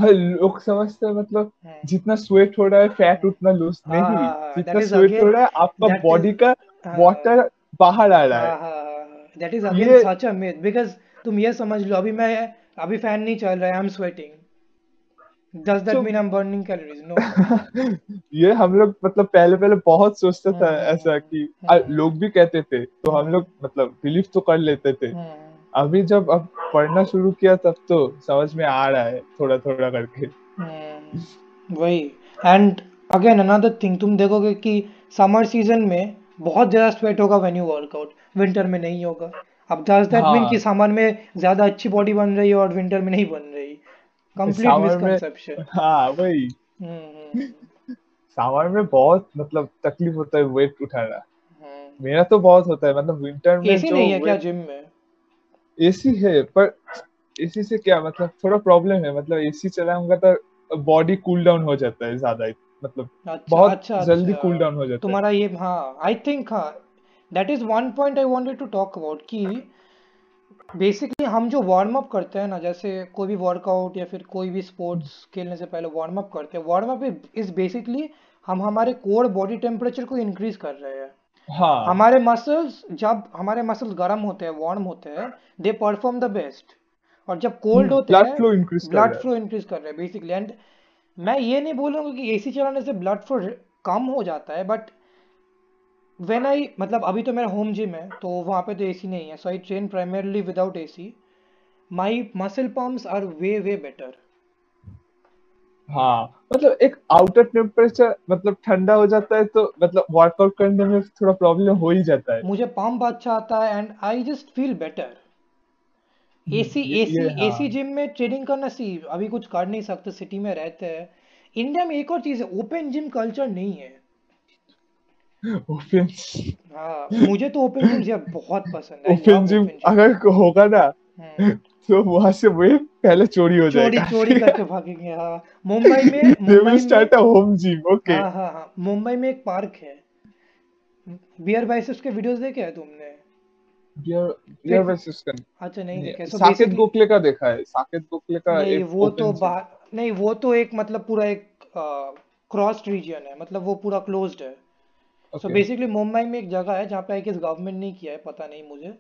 भाई लोग समझते हैं मतलब हाँ। जितना स्वेट हो रहा है फैट उतना लूज हाँ, नहीं हाँ, हाँ जितना स्वेट हो रहा है आपका बॉडी का वाटर बाहर आ रहा है that is again such a myth because तुम ये समझ लो अभी मैं अभी फैन नहीं चल रहा है I am sweating Does that so, mean I'm burning calories? No. ये हम लोग मतलब पहले पहले बहुत सोचते था हाँ, ऐसा हाँ, कि हाँ, लोग भी कहते थे तो हम लोग मतलब बिलीव तो कर लेते थे अभी जब अब पढ़ना शुरू किया तब तो समझ में आ रहा है थोड़ा थोड़ा करके वही एंड अगेन अनदर थिंग तुम देखोगे कि समर सीजन में बहुत ज्यादा स्वेट होगा व्हेन यू वर्कआउट विंटर में नहीं होगा अब डज दैट मीन कि समर में ज्यादा अच्छी बॉडी बन रही है और विंटर में नहीं बन रही कंप्लीट मिसकंसेप्शन हाँ वही हम्म। सावर में बहुत मतलब तकलीफ होता है वेट उठाना हम्म। मेरा तो बहुत होता है मतलब विंटर में एसी नहीं है क्या जिम में एसी है पर एसी से क्या मतलब थोड़ा प्रॉब्लम है मतलब एसी चलाऊंगा तो बॉडी कूल डाउन हो जाता है ज्यादा मतलब अच्छा, बहुत अच्छा, जल्दी अच्छा, कूल डाउन हो जाता है तुम्हारा ये हाँ आई थिंक हाँ that is one point I wanted to talk about कि बेसिकली हम जो वार्म अप करते हैं ना जैसे कोई भी वर्कआउट या फिर कोई भी स्पोर्ट्स खेलने से पहले वार्म अप करते हैं वार्म अप इज बेसिकली हम हमारे कोर बॉडी टेम्परेचर को इंक्रीज कर रहे हैं हाँ. हमारे मसल्स जब हमारे मसल्स गर्म होते हैं वार्म होते हैं दे परफॉर्म द बेस्ट और जब कोल्ड हम्म, होते हैं blood flow increase blood flow increase कर रहे हैं बेसिकली एंड मैं ये नहीं बोलूंगा कि एसी चलाने से ब्लड फ्लो कम हो जाता है बट वेन आई मतलब अभी तो मेरा होम जिम है तो वहाँ पे तो एसी नहीं है so I train primarily without AC my muscle pumps are way way better हाँ मतलब एक आउटर टेम्परेचर मतलब ठंडा हो जाता है तो मतलब वर्कआउट करने में थोड़ा प्रॉब्लम हो ही जाता है मुझे पंप अच्छा आता है and I just feel better AC AC AC gym में ट्रेनिंग करना सी अभी कुछ कर नहीं सकते सिटी में रहते हैं इंडिया में एक और चीज़ है ओपन जिम कल्चर नहीं है हाँ, मुझे तो ओपन जिम बहुत पसंद है ओपन जिम अगर होगा ना हम्म। तो वहां से वे पहले चोरी हो जाएगा चोरी चोरी करके भागेंगे हाँ। मुंबई में मुंबई में start a home gym okay हाँ हाँ हाँ मुंबई में एक पार्क है बियर वाइसेस के वीडियोस देखे हैं तुमने बियर बियर बाइसेप्स का अच्छा नहीं देखे तो साकेत गोखले का देखा है साकेत गोखले का नहीं वो तो नहीं वो तो एक मतलब पूरा एक क्रॉस रीजन है मतलब वो पूरा क्लोज्ड है सो बेसिकली मुंबई में एक जगह है जहाँ पे आई किस गवर्नमेंट ने किया है पता नहीं मुझे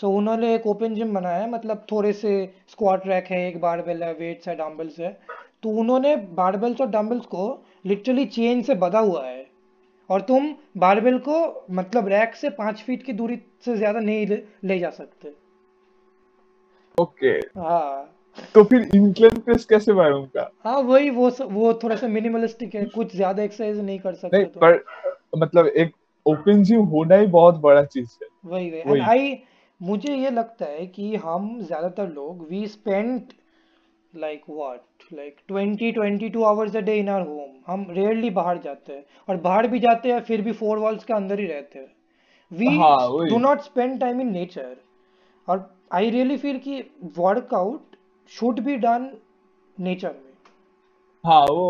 सो so, उन्होंने एक ओपन जिम बनाया है मतलब थोड़े से स्क्वाट रैक है एक बारबेल है वेट्स है डम्बल्स है तो उन्होंने बारबेल्स और डम्बल्स को लिटरली चेन से बधा हुआ है और तुम बारबेल को मतलब रैक से पांच फीट की दूरी से ज़्यादा नहीं ले, जा सकते ओके okay. हाँ तो फिर इंक्लाइन प्रेस कैसे मारूंगा हाँ वही वो वो थोड़ा सा मिनिमलिस्टिक है कुछ ज्यादा एक्सरसाइज नहीं कर सकते नहीं, तो। पर मतलब एक ओपन जिम होना ही बहुत बड़ा चीज है वही वही आई मुझे ये लगता है कि हम ज्यादातर लोग we spend like what like 20 22 hours a day in our home हम रेयरली बाहर जाते हैं और बाहर भी जाते हैं फिर भी फोर वॉल्स के अंदर ही रहते हैं we do not spend time in nature और आई रियली फील कि workout should be done nature में हाँ वो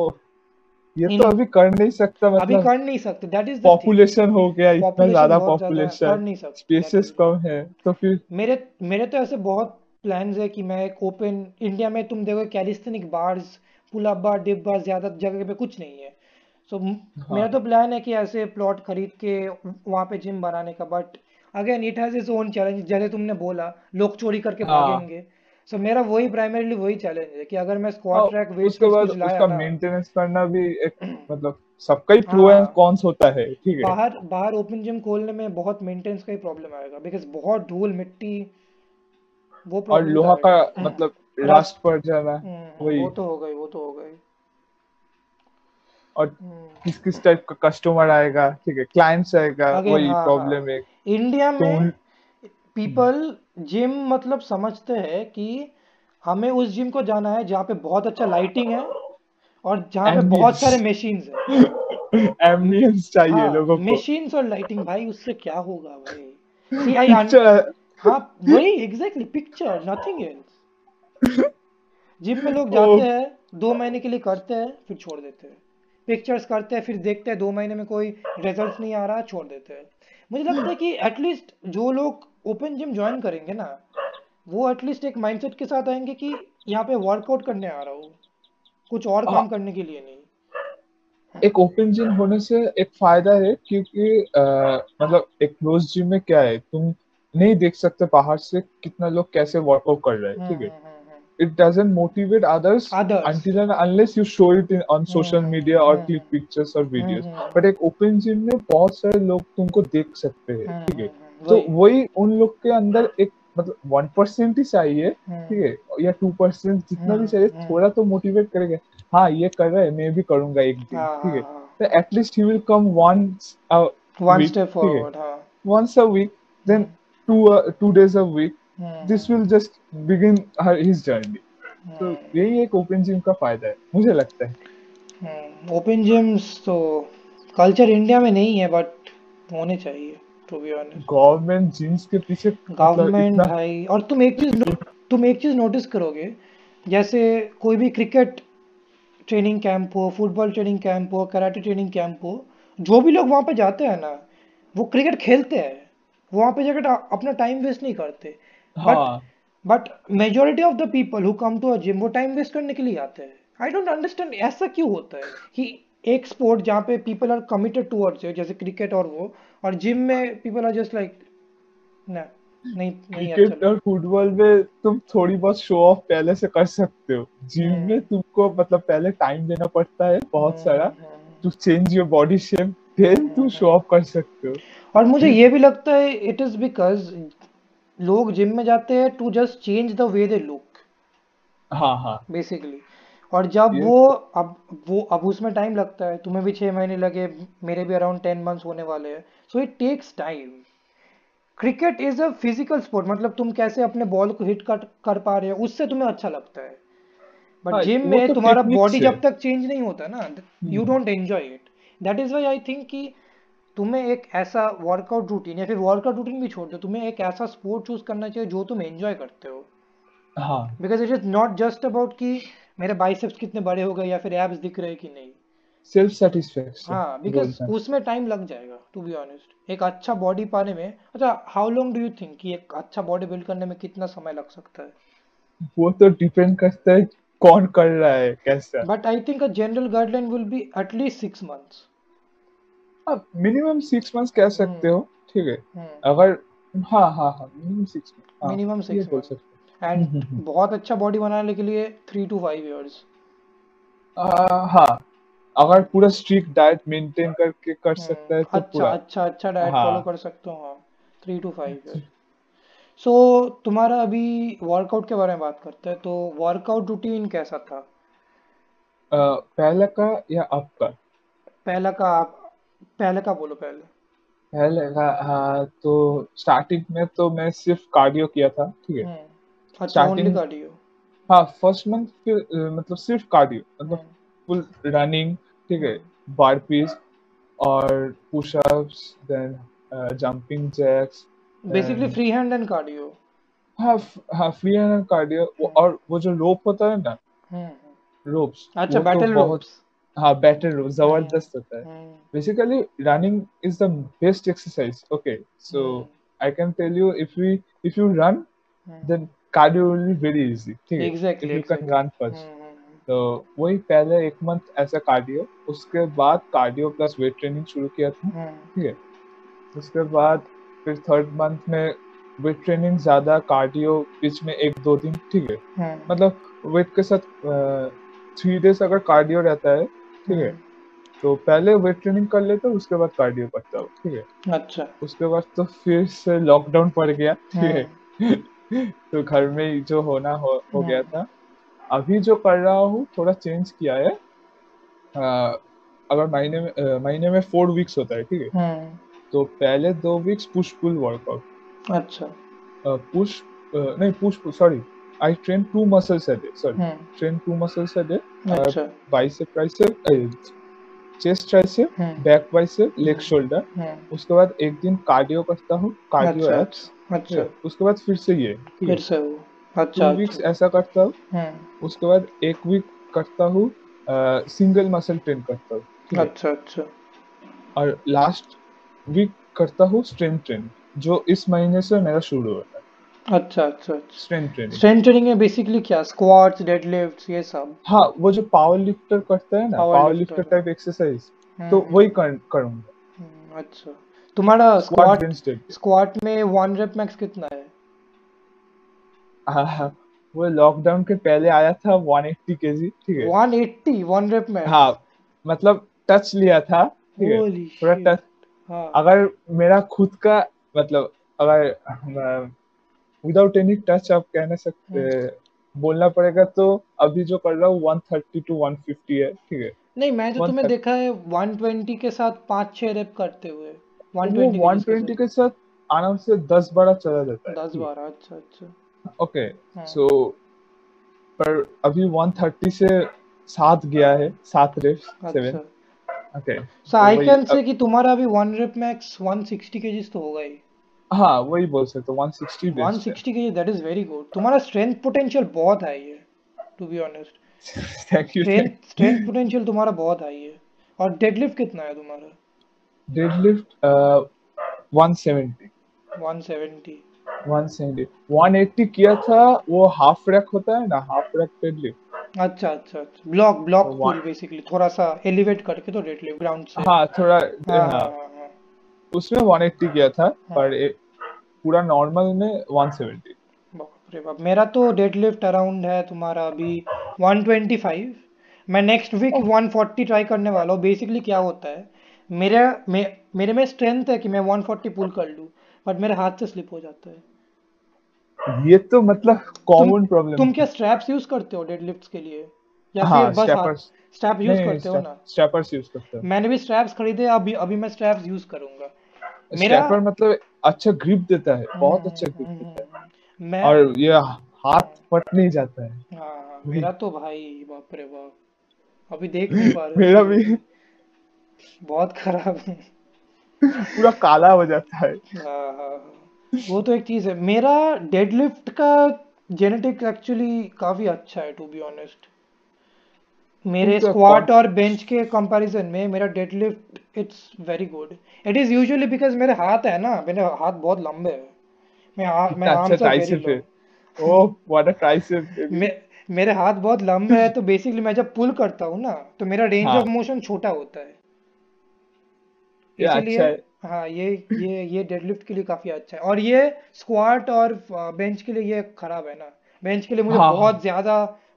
ये तो अभी कर नहीं सकता मतलब अभी कर नहीं सकते दैट इज पॉपुलेशन हो गया इतना ज्यादा पॉपुलेशन स्पेसेस कम है तो फिर मेरे मेरे तो ऐसे बहुत प्लान्स है कि मैं एक ओपन इंडिया में तुम देखो calisthenic bars pull up bar dip bar ज्यादा जगह पे कुछ नहीं है सो हाँ। मेरा तो प्लान है कि ऐसे प्लॉट खरीद के वहां पे जिम बनाने का but again it has its own challenge जैसे तुमने बोला लोग चोरी करके हाँ। भागेंगे सो so, मेरा वही प्राइमरीली वही चैलेंज है कि अगर मैं स्क्वाट ट्रैक वेट उसके बाद उसका मेंटेनेंस करना भी एक मतलब सबका ही प्रो एंड कॉन्स होता है ठीक है बाहर बाहर ओपन जिम खोलने में बहुत मेंटेनेंस का ही प्रॉब्लम आएगा बिकॉज़ बहुत धूल मिट्टी वो और लोहा का मतलब रस्ट पड़ जाना हम्म, वही वो तो हो गई वो तो हो गई और हम्म। किस किस टाइप का कस्टमर आएगा ठीक है क्लाइंट्स आएगा वही प्रॉब्लम है इंडिया में पीपल तो जिम मतलब समझते हैं कि हमें उस जिम को जाना है जहाँ पे बहुत अच्छा लाइटिंग है और जहाँ पे बहुत सारे मशीन है एम्बियंस चाहिए हाँ, लोगों को और लाइटिंग भाई उससे क्या होगा भाई सी आई हाँ वही exactly picture nothing else gym में लोग जाते oh. हैं दो महीने के लिए करते हैं फिर छोड़ देते हैं पिक्चर्स करते हैं फिर देखते हैं दो महीने में कोई रिजल्ट नहीं आ रहा छोड़ देते हैं मुझे लगता है कि एटलीस्ट जो लोग ओपन जिम ज्वाइन करेंगे ना वो एटलीस्ट एक माइंडसेट के साथ आएंगे कि यहाँ पे वर्कआउट करने आ रहा हूँ कुछ और काम हाँ। करने के लिए नहीं एक ओपन जिम होने से एक फायदा है क्योंकि मतलब एक क्लोज जिम में क्या है तुम नहीं देख सकते बाहर से कितना लोग कैसे वर्कआउट कर रहे हैं हम्म, ठीक है हम्म, हम्म। it doesn't motivate others, others. until and unless you show it in, on social media or social click pictures or videos. Mm-hmm. But एक open gym में बहुत सारे लोग तुमको देख सकते हैं mm-hmm. ठीक है mm-hmm. तो वही उन लोग के अंदर एक मतलब वन परसेंट ही चाहिए mm-hmm. ठीक है या टू परसेंट जितना भी चाहिए थोड़ा तो मोटिवेट करेगा हाँ ये कर रहा है मैं भी करूंगा एक दिन हाँ, ठीक है हाँ, हाँ। तो at least he will come one one step forward once a week then two two days a week this will just begin his journey तो यही एक ओपन जिम का फायदा है मुझे लगता है ओपन हाँ, जिम्स तो कल्चर इंडिया में नहीं है बट होने चाहिए to be honest government gyms के पीछे गवर्नमेंट मतलब भाई और तुम एक चीज तुम एक चीज नोटिस करोगे जैसे कोई भी क्रिकेट ट्रेनिंग कैंप हो फुटबॉल ट्रेनिंग कैंप हो कराटे ट्रेनिंग कैंप हो जो भी लोग वहाँ पे जाते हैं ना वो क्रिकेट खेलते हैं वहाँ पे जाकर अपना टाइम वेस्ट नहीं करते but but majority of the people who come to a gym वो टाइम वेस्ट करने के लिए आते हैं आई डोंट अंडरस्टैंड ऐसा क्यों होता है कि एक स्पोर्ट जहाँ पे पीपल आर कमिटेड टूवर्ड्स जैसे क्रिकेट और वो और जिम में पीपल आर जस्ट लाइक ना नहीं नहीं क्रिकेट अच्छा और फुटबॉल में तुम थोड़ी बहुत शो ऑफ पहले से कर सकते हो जिम हम्म। में तुमको मतलब पहले टाइम देना पड़ता है बहुत हम्म, सारा to change your body shape then तुम शो हम्म। ऑफ कर सकते हो और मुझे ये भी लगता है इट इज बिकॉज लोग जिम में जाते हैं to just change the way they look हाँ हाँ बेसिकली और जब वो अब वो अब उसमें टाइम लगता है तुम्हें भी छह महीने लगे मेरे भी अराउंड टेन मंथ्स होने वाले हैं so it takes time cricket is a physical sport मतलब तुम कैसे अपने बॉल को हिट कर कर पा रहे हो उससे तुम्हें अच्छा लगता है बट हाँ, जिम में तो तुम्हारा बॉडी जब तक चेंज नहीं होता ना you don't enjoy it that is why I think की तुम्हें एक ऐसा वर्कआउट रूटीन या फिर वर्कआउट रूटीन भी छोड़ दो तुम्हें एक ऐसा स्पोर्ट चूज करना चाहिए जो तुम एंजॉय करते हो because it is not just about कि मेरे बाइसेप्स कितने बड़े हो गए या फिर एब्स दिख रहे कि नहीं सेल्फ सेटिस्फेक्शन हाँ बिकॉज उसमें टाइम लग जाएगा टू बी ऑनेस्ट एक अच्छा बॉडी पाने में अच्छा how long do you think कि एक अच्छा बॉडी बिल्ड करने में कितना समय लग सकता है वो तो डिपेंड करता है कौन कर रहा है कैसा but I think a general guideline will be at least six months minimum six months कह हम्म। सकते हो ठीक है हम्म। अगर हाँ हाँ हाँ मिनिमम सिक्स मिनिमम सिक्स बोल सकते एंड हम्म, बहुत अच्छा बॉडी बनाने के लिए थ्री टू फाइव इयर्स हाँ अगर पूरा डाइट मेंटेन करके कर सकता है तो अच्छा अच्छा अच्छा डाइट हाँ। फॉलो कर सकते हो हाँ थ्री टू फाइव सो तुम्हारा अभी वर्कआउट के बारे में बात करते हैं तो वर्कआउट रूटीन कैसा था पहला का या आपका पहला का आप पहले का बोलो पहले पहले का हाँ, हाँ तो स्टार्टिंग में तो मैं सिर्फ कार्डियो किया था ठीक है स्टार्टिंग हम्म, अच्छा, कार्डियो तो हाँ फर्स्ट मंथ फिर मतलब सिर्फ कार्डियो मतलब फुल हम्म। रनिंग ठीक है बार हम्म। पीस और pushups then jumping jacks basically free hand and cardio हाँ हाँ फ्री हैंड एंड कार्डियो और वो जो रोप होता है ना रोप्स अच्छा तो बैटल रोप्स हाँ बेटर हो जबरदस्त होता है basically running is the best exercise okay so I can tell you if you if you run then cardio will be very easy ठीक है यू कैन रन फर्स्ट तो वही पहले एक मंथ ऐसा कार्डियो उसके बाद कार्डियो प्लस वेट ट्रेनिंग शुरू किया था ठीक है उसके बाद फिर थर्ड मंथ में वेट ट्रेनिंग ज्यादा कार्डियो बीच में एक दो दिन ठीक है मतलब वेट के साथ थ्री डेज अगर कार्डियो रहता है ठीक है तो पहले वेट ट्रेनिंग कर लेते उसके बाद कार्डियो करता हूँ ठीक है अच्छा उसके बाद तो फिर से लॉकडाउन पड़ गया ठीक है हाँ। तो घर में जो होना हो, हो गया हाँ। था अभी जो कर रहा हूँ थोड़ा चेंज किया है आ, हाँ, अगर महीने में महीने में फोर वीक्स होता है ठीक है तो पहले दो वीक्स पुश पुल वर्कआउट अच्छा पुश नहीं push sorry I train two muscles a day. Sorry, hmm. train two muscles a day. Uh, bicep, tricep, uh, chest tricep back bicep leg shoulder उसके बाद एक दिन कार्डियो करता हूँ cardio apps अच्छा उसके बाद फिर से ये फिर से वो अच्छा टू वीक्स ऐसा करता हूँ hmm. उसके बाद एक वीक करता हूँ सिंगल मसल ट्रेन करता हूँ अच्छा अच्छा और लास्ट वीक करता हूँ स्ट्रेंथ ट्रेन जो इस महीने से मेरा शुरू हुआ है अच्छा अच्छा स्ट्रेंथ ट्रेनिंग स्ट्रेंथ ट्रेनिंग में बेसिकली क्या स्क्वाट्स डेडलिफ्ट्स ये सब हाँ वो जो पावर लिफ्टर करता है ना पावर लिफ्टर टाइप एक्सरसाइज तो वही करूंगा हम्म, अच्छा तुम्हारा स्क्वाट स्क्वाट में वन रेप मैक्स कितना है हाँ वो लॉकडाउन के पहले आया था 180 केजी ठीक है 180 वन रेप में हाँ मतलब टच लिया था ठीक है पूरा टच हाँ. अगर मेरा खुद का मतलब अगर हाँ, विदाउट एनी टच आप कह सकते हाँ। बोलना पड़ेगा तो अभी जो कर रहा हूँ 130 टू 150 है ठीक है नहीं मैं जो तो तुम्हें देखा है 120 के साथ पांच छह रेप करते हुए 120 वो 120 के साथ आराम से 10 12 चला जाता है 10 12 अच्छा अच्छा ओके सो हाँ। पर अभी 130 से सात गया है सात rep seven okay so I can say कि तुम्हारा अभी वन रेप मैक्स 160 केजीस तो होगा ही हाँ वही बोल सकते वन 160 बेस्ट 160 के दैट इज वेरी गुड तुम्हारा स्ट्रेंथ पोटेंशियल बहुत हाई है to be honest thank you strength potential तुम्हारा बहुत हाई है और डेडलिफ्ट कितना है तुम्हारा डेडलिफ्ट uh, 170 170 170 180 किया था वो हाफ रैक होता है ना हाफ रैक डेडलिफ्ट अच्छा अच्छा ब्लॉक ब्लॉक पुल बेसिकली थोड़ा सा एलिवेट करके तो डेडलिफ्ट ग्राउंड से हां थोड़ा हाँ, हाँ, हाँ, हाँ, हाँ। उसमें 180 किया था हाँ. पर पूरा नॉर्मल में 170 मेरा तो डेडलिफ्ट अराउंड है तुम्हारा अभी 125 मैं नेक्स्ट वीक 140 ट्राई करने वाला हूँ बेसिकली क्या होता है मेरे मे, मेरे में स्ट्रेंथ है कि मैं 140 पुल कर लूँ बट मेरे हाथ से स्लिप हो जाता है ये तो मतलब कॉमन प्रॉब्लम तुम क्या स्ट्रैप्स यूज करते हो डेडलिफ्ट्स के लिए या हाँ, फिर बस स्ट्रैप्स स्ट्रैप यूज करते हो ना स्ट्रैपर्स यूज करते हो मैंने भी स्ट्रैप्स खरीदे अभी अभी मैं स्ट्रैप्स यूज करूंगा मेरा मतलब अच्छा ग्रिप देता है बहुत अच्छा ग्रिप हम्म, देता है हम्म, मैं और ये हाथ फट नहीं जाता है हाँ, मेरा तो भाई बाप रे बाप अभी देख नहीं पा रहे मेरा भी बहुत खराब है पूरा काला हो जाता है हाँ, हाँ, हाँ। वो तो एक चीज है मेरा डेडलिफ्ट का जेनेटिक एक्चुअली काफी अच्छा है टू बी ऑनेस्ट मेरे स्क्वाट और बेंच के कंपैरिजन में मेरा deadlift it's very good it is usually because मेरे हाथ है ना मेरे हाथ बहुत लंबे हैं मैं हाथ मैं आर्म से very low oh what a tricep मेरे हाथ बहुत लंबे हैं तो बेसिकली मैं जब पुल करता हूं ना तो मेरा रेंज ऑफ मोशन छोटा होता है इसलिए अच्छा हाँ ये ये ये डेडलिफ्ट के लिए काफी अच्छा है और ये स्क्वाट और बेंच uh, के लिए ये खराब है ना बेंच के लिए मुझे हाँ।, हाँ। बहुत ज्यादा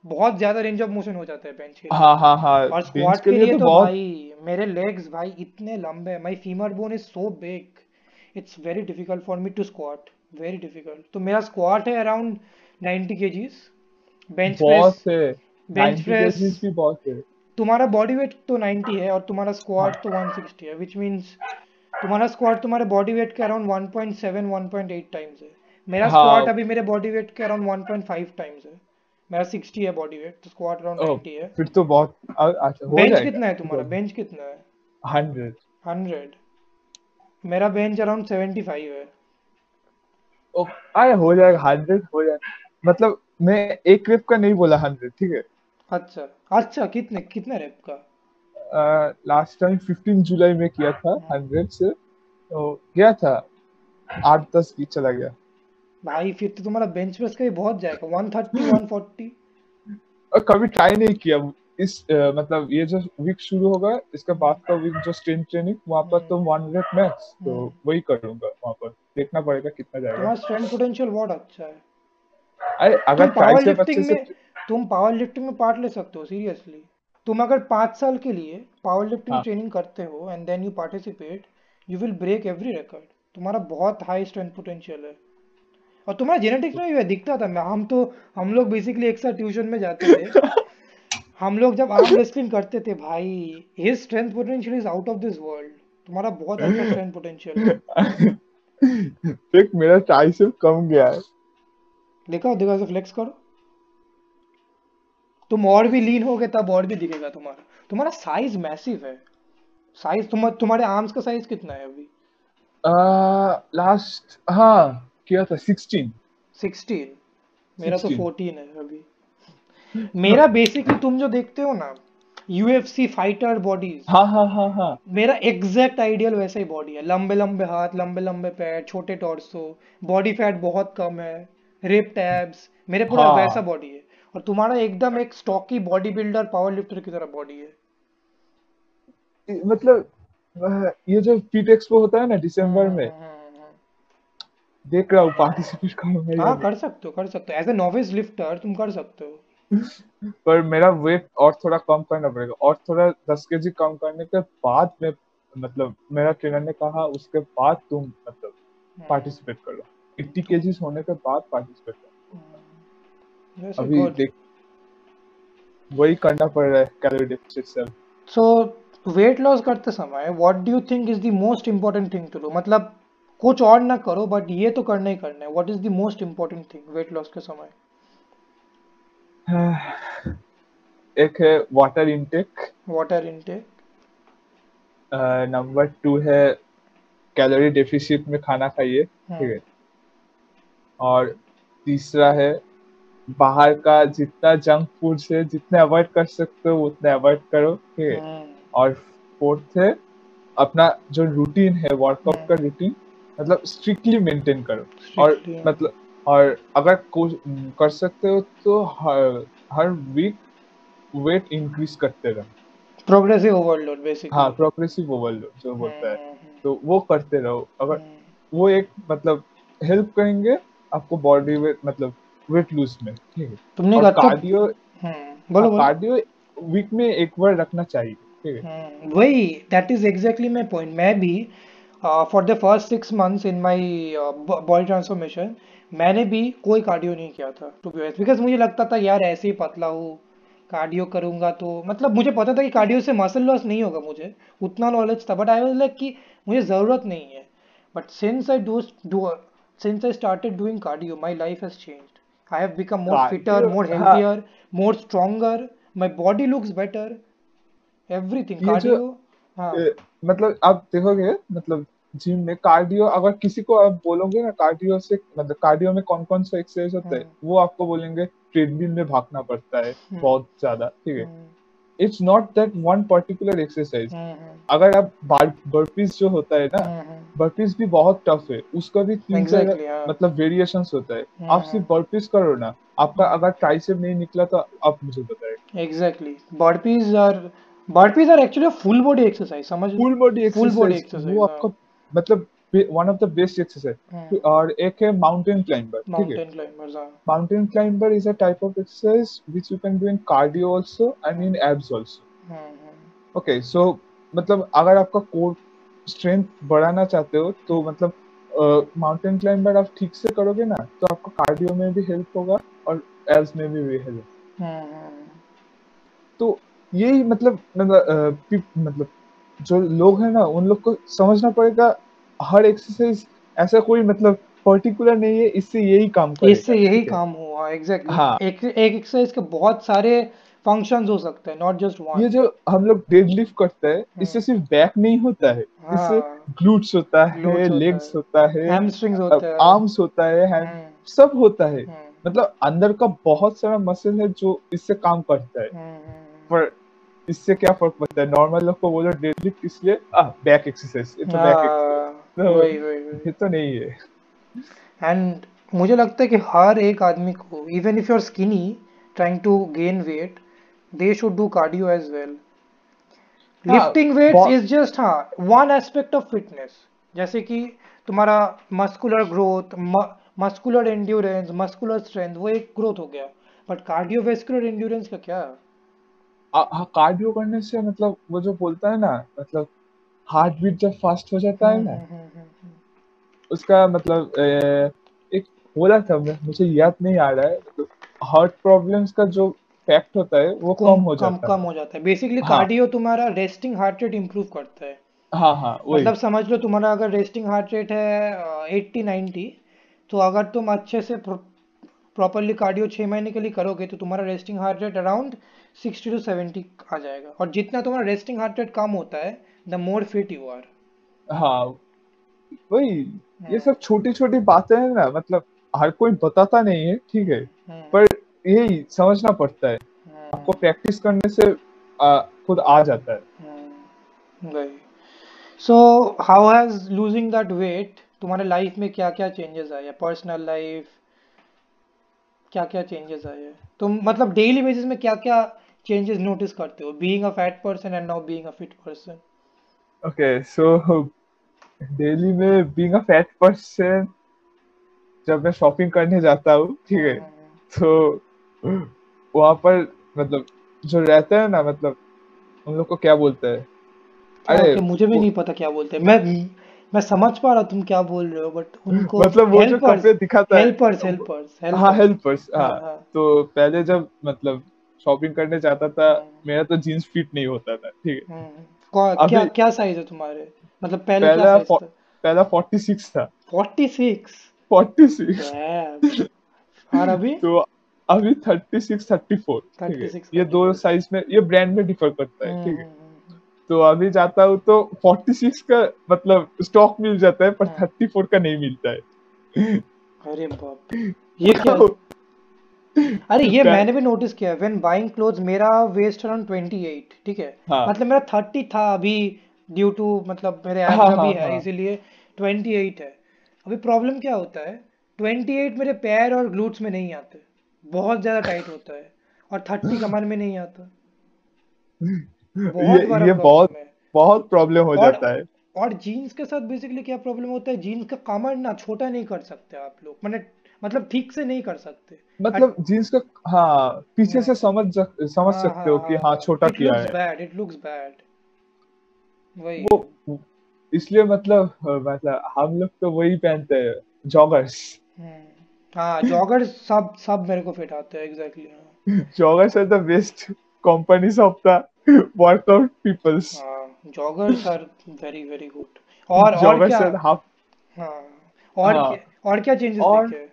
बहुत ज्यादा रेंज ऑफ मोशन हो जाता है बेंच के हाँ हाँ हाँ और स्क्वाट के, के लिए लिए तो, तो बहुत... भाई मेरे लेग्स भाई इतने लंबे हैं my femur bone is so big it's very difficult for me to squat very difficult तो मेरा स्क्वाट है around 90 kgs bench press bench press भी बहुत है तुम्हारा बॉडी वेट तो 90 है और तुम्हारा स्क्वाट तो 160 है व्हिच मींस तुम्हारा स्क्वाट तुम्हारे बॉडी वेट के अराउंड 1.7 1.8 टाइम्स है मेरा हाँ. स्क्वाट अभी मेरे बॉडी वेट के अराउंड 1.5 टाइम्स है मेरा 60 है बॉडी वेट तो स्क्वाट अराउंड 90 है फिर तो बहुत अच्छा हो जाएगा बेंच कितना है तुम्हारा बेंच कितना है 100 100 मेरा बेंच अराउंड 75 है ओ आया हो जाएगा 100 हो जाएगा मतलब मैं एक रेप का नहीं बोला 100 ठीक है अच्छा अच्छा कितने कितने रेप का लास्ट टाइम 15 जुलाई में किया था 100 से तो गया था 8 10 की चला गया भाई फिर तो तुम्हारा बेंच प्रेस का भी बहुत जाएगा 130 140 कभी ट्राई नहीं किया इस आ, मतलब ये जो वीक शुरू होगा इसके बाद का वीक जो स्ट्रेंथ ट्रेनिंग वहां पर तो 100 हम्म। मैक्स तो हम्म। वही करूंगा वहां पर देखना पड़ेगा कितना जाएगा तुम्हारा स्ट्रेंथ पोटेंशियल बहुत अच्छा है अरे अगर ट्राइसेप अच्छे से तुम पावर लिफ्टिंग में पार्ट ले सकते हो सीरियसली तुम अगर पांच साल के लिए पावर लिफ्टिंग ट्रेनिंग करते हो and then you participate you will break every record तुम्हारा बहुत हाई स्ट्रेंथ पोटेंशियल है और तुम्हारा जेनेटिक्स में भी दिखता था हम तो हम लोग बेसिकली एक साथ ट्यूशन में जाते थे हम लोग जब आर्म रेस्लिंग करते थे भाई his strength potential is out of this world तुम्हारा बहुत अच्छा स्ट्रेंथ पोटेंशियल देख मेरा ट्राइसेप कम गया है दिखाओ दिखाओ से फ्लेक्स करो तुम और भी लीन होगे तब और भी दिखेगा तुम्हारा तुम्हारा साइज मैसिव है साइज तुम्हारे आर्म्स का साइज कितना है अभी लास्ट uh, हाँ किया था 16 16 मेरा 16. तो 14 है अभी मेरा बेसिकली तुम जो देखते हो ना यूएफसी फाइटर बॉडीज हाँ हाँ हाँ हाँ मेरा एग्जैक्ट आइडियल वैसा ही बॉडी है लंबे लंबे हाथ लंबे लंबे पैर छोटे टॉर्सो बॉडी फैट बहुत कम है रेप टैब्स मेरे पूरा हाँ. वैसा बॉडी है और तुम्हारा एकदम एक stocky body builder power lifter की तरह बॉडी है मतलब ये जो पीट एक्सपो होता है ना दिसंबर हाँ, में हाँ. हाँ। देख रहा हूँ पार्टिसिपेट करो हाँ कर सकते हो कर सकते हो एज ए नॉविस लिफ्टर तुम कर सकते हो पर मेरा वेट और थोड़ा कम करना पड़ेगा और थोड़ा दस के जी कम करने के बाद में मतलब मेरा ट्रेनर ने कहा उसके बाद तुम मतलब पार्टिसिपेट कर लो एट्टी के जी होने के बाद पार्टिसिपेट कर हम्म। अभी देख वही करना पड़ रहा है कैलोरी डिफिसिट से सो वेट लॉस करते समय what do you think is the most important thing to do मतलब कुछ और ना करो बट ये तो करना ही करना है what is the most important thing weight loss के समय एक है water intake water intake number two है कैलोरी डेफिसिट में खाना खाइए हाँ। ठीक है और तीसरा है बाहर का जितना जंक फूड से जितने अवॉइड कर सकते हो उतने अवॉइड करो ठीक है हाँ। और फोर्थ है अपना जो रूटीन है वर्कआउट हाँ। का रूटीन मतलब स्ट्रिक्टली मेंटेन करो और मतलब और अगर कर सकते हो तो हर हर वीक वेट इंक्रीज करते रहो प्रोग्रेसिव ओवरलोड बेसिकली हाँ प्रोग्रेसिव ओवरलोड जो बोलता है हम्म, हम्म। तो वो करते रहो अगर हम्म। वो एक मतलब हेल्प करेंगे आपको बॉडी वेट मतलब वेट लूज में ठीक है तुमने कहा कार्डियो तो- हाँ, बोलो कार्डियो वीक में एक बार रखना चाहिए ठीक है वही that is exactly my point मैं भी for the first six months in my body transformation मैंने भी कोई कार्डियो नहीं किया था टू बी एस बिकॉज मुझे लगता था यार ऐसे ही पतला हूँ कार्डियो करूंगा तो मतलब मुझे पता था कि कार्डियो से मसल लॉस नहीं होगा मुझे उतना नॉलेज था बट आई वॉज लाइक कि मुझे ज़रूरत नहीं है but since I do since I started doing cardio my life has change I have become more fitter more healthier more healthier, my body looks better body looks हाँ. मतलब आप देखोगे मतलब जिम में कार्डियो अगर किसी को आप बोलोगे ना कार्डियो से मतलब कार्डियो में कौन कौन सा एक्सरसाइज होता है हाँ। वो आपको बोलेंगे ट्रेडमिल में भागना पड़ता है हाँ। बहुत ज्यादा ठीक है it's not that one particular exercise अगर आप बर्फीज जो होता है ना बर्फीज हाँ, भी बहुत टफ है उसका भी तीन exactly, yeah. मतलब वेरिएशन होता है आप सिर्फ बर्फीज करो ना आपका अगर ट्राइसेप नहीं निकला तो आप मुझे बताए exactly burpees are burpees are actually full body exercise समझ full body full body exercise वो आपका मतलब one of the best exercise और एक है माउंटेन क्लाइंबर ठीक है mountain climber is a type of exercise which you can do in cardio also and in abs also okay so मतलब अगर आपका कोर स्ट्रेंथ बढ़ाना चाहते हो तो मतलब माउंटेन क्लाइंबर आप ठीक से करोगे ना तो आपको कार्डियो में भी हेल्प होगा और एब्स में भी, हेल्प हाँ, हाँ। तो यही मतलब मतलब मतलब जो लोग हैं ना उन लोग को समझना पड़ेगा हर एक्सरसाइज ऐसा कोई मतलब पर्टिकुलर नहीं है इससे यही काम इससे यही काम हुआ एग्जैक्ट हाँ एक एक्सरसाइज के बहुत सारे फंक्शन हो सकते हैं नॉट जस्ट वन ये जो हम लोग डेड लिफ्ट करते हैं हम्म। इससे सिर्फ बैक नहीं होता है हाँ, इससे ग्लूट्स होता है लेग्स होता है हैमस्ट्रिंग्स होता है आर्म्स होता है सब होता है हम्म। मतलब अंदर का बहुत सारा मसल है जो इससे काम करता है हम्म, पर इससे क्या फर्क पड़ता है नॉर्मल लोग को बोलो डेडलिफ्ट इसलिए आ बैक एक्सरसाइज इट्स तो बैक एक्सरसाइज हाँ, तो ये तो नहीं है एंड मुझे लगता है कि हर एक आदमी को even if you are skinny trying to gain weight they should do cardio as well lifting weights is just हाँ वन एस्पेक्ट ऑफ फिटनेस जैसे कि तुम्हारा muscular growth muscular endurance muscular strength वो एक ग्रोथ हो गया बट कार्डियोवेस्कुलर एंड्योरेंस का क्या है हाँ कार्डियो करने से मतलब वो जो बोलता है ना मतलब हार्ट बीट जब फास्ट हो जाता है हम्म, ना हम्म, हम्म, उसका मतलब ए, एक बोला था मैं मुझे याद नहीं आ रहा है मतलब हार्ट प्रॉब्लम्स का जो फैक्ट होता है वो कम, हो जाता है कम हो जाता है बेसिकली हाँ. कार्डियो तुम्हारा रेस्टिंग हार्ट रेट इंप्रूव करता है हाँ हाँ वही. मतलब समझ लो तुम्हारा अगर रेस्टिंग हार्ट रेट है एट्टी नाइन्टी तो अगर तुम अच्छे से प्रॉपरली कार्डियो छः महीने के लिए करोगे तो तुम्हारा resting heart rate around sixty to seventy आ जाएगा और जितना तुम्हारा रेस्टिंग हार्ट रेट कम होता है the more fit you are हाँ वही हाँ। ये सब छोटी छोटी बातें हैं ना मतलब हर कोई बताता नहीं है ठीक है हाँ। पर यही समझना पड़ता है हाँ। आपको प्रैक्टिस करने से आ, खुद आ जाता है so how has losing that weight तुम्हारे लाइफ में क्या क्या चेंजेस आए हैं पर्सनल लाइफ क्या क्या चेंजेस आए हैं तुम मतलब डेली बेसिस में क्या क्या changes notice करते हो being a fat person and now being a fit person okay so daily में being a fat person जब मैं शॉपिंग करने जाता हूँ ठीक है हाँ, हाँ। तो वहां पर मतलब जो रहता है ना मतलब उन लोग को क्या बोलते हैं अरे मुझे भी नहीं पता क्या बोलते हैं मैं मैं समझ पा रहा तुम क्या बोल रहे हो बट उनको मतलब वो जो कपड़े दिखाता है हेल्पर्स हेल्पर्स हाँ हेल्पर्स हाँ।, हाँ तो पहले जब मतलब शॉपिंग करने जाता था हम्म। मेरा तो जीन्स फिट नहीं होता था ठीक है हम्म। क्या क्या साइज है तुम्हारे मतलब पहले पहला था? पहला फोर्टी सिक्स था फोर्टी सिक्स फोर्टी सिक्स और अभी तो अभी थर्टी 36 34 36 ये दो साइज में ये ब्रांड में डिफर करता है ठीक है हम्म। तो अभी जाता हूँ तो फोर्टी सिक्स का मतलब स्टॉक मिल जाता है पर थर्टी हाँ। फोर का नहीं मिलता है अरे बाप ये क्या तो अरे ये मैंने भी नोटिस किया व्हेन बाइंग क्लोथ्स मेरा वेस्ट अराउंड 28 ठीक है हाँ. मतलब मेरा 30 था अभी ड्यू टू मतलब मेरे ऐप हाँ, हाँ, भी हाँ। है इसीलिए 28 है अभी प्रॉब्लम क्या होता है 28 मेरे पैर और ग्लूट्स में नहीं आते बहुत ज्यादा टाइट होता है और 30 कमर में नहीं आता बहुत ये, ये बहुत बहुत प्रॉब्लम हो और, जाता है और जीन्स के साथ बेसिकली क्या प्रॉब्लम होता है जीन्स का कमर ना छोटा नहीं कर सकते आप लोग मैंने मतलब ठीक से नहीं कर सकते मतलब जींस का हाँ पीछे से हाँ। समझ समझ हाँ, सकते हो कि हाँ, हाँ।, हाँ छोटा किया है bad, it looks bad. वही वो इसलिए मतलब मतलब हम लोग तो वही पहनते हैं जॉगर्स हम्म। हाँ जॉगर्स सब सब मेरे को फिट आते हैं exactly joggers are the best companies of the workout peoples joggers are very very good और और क्या हाँ और हाँ, और क्या चेंजेस देखे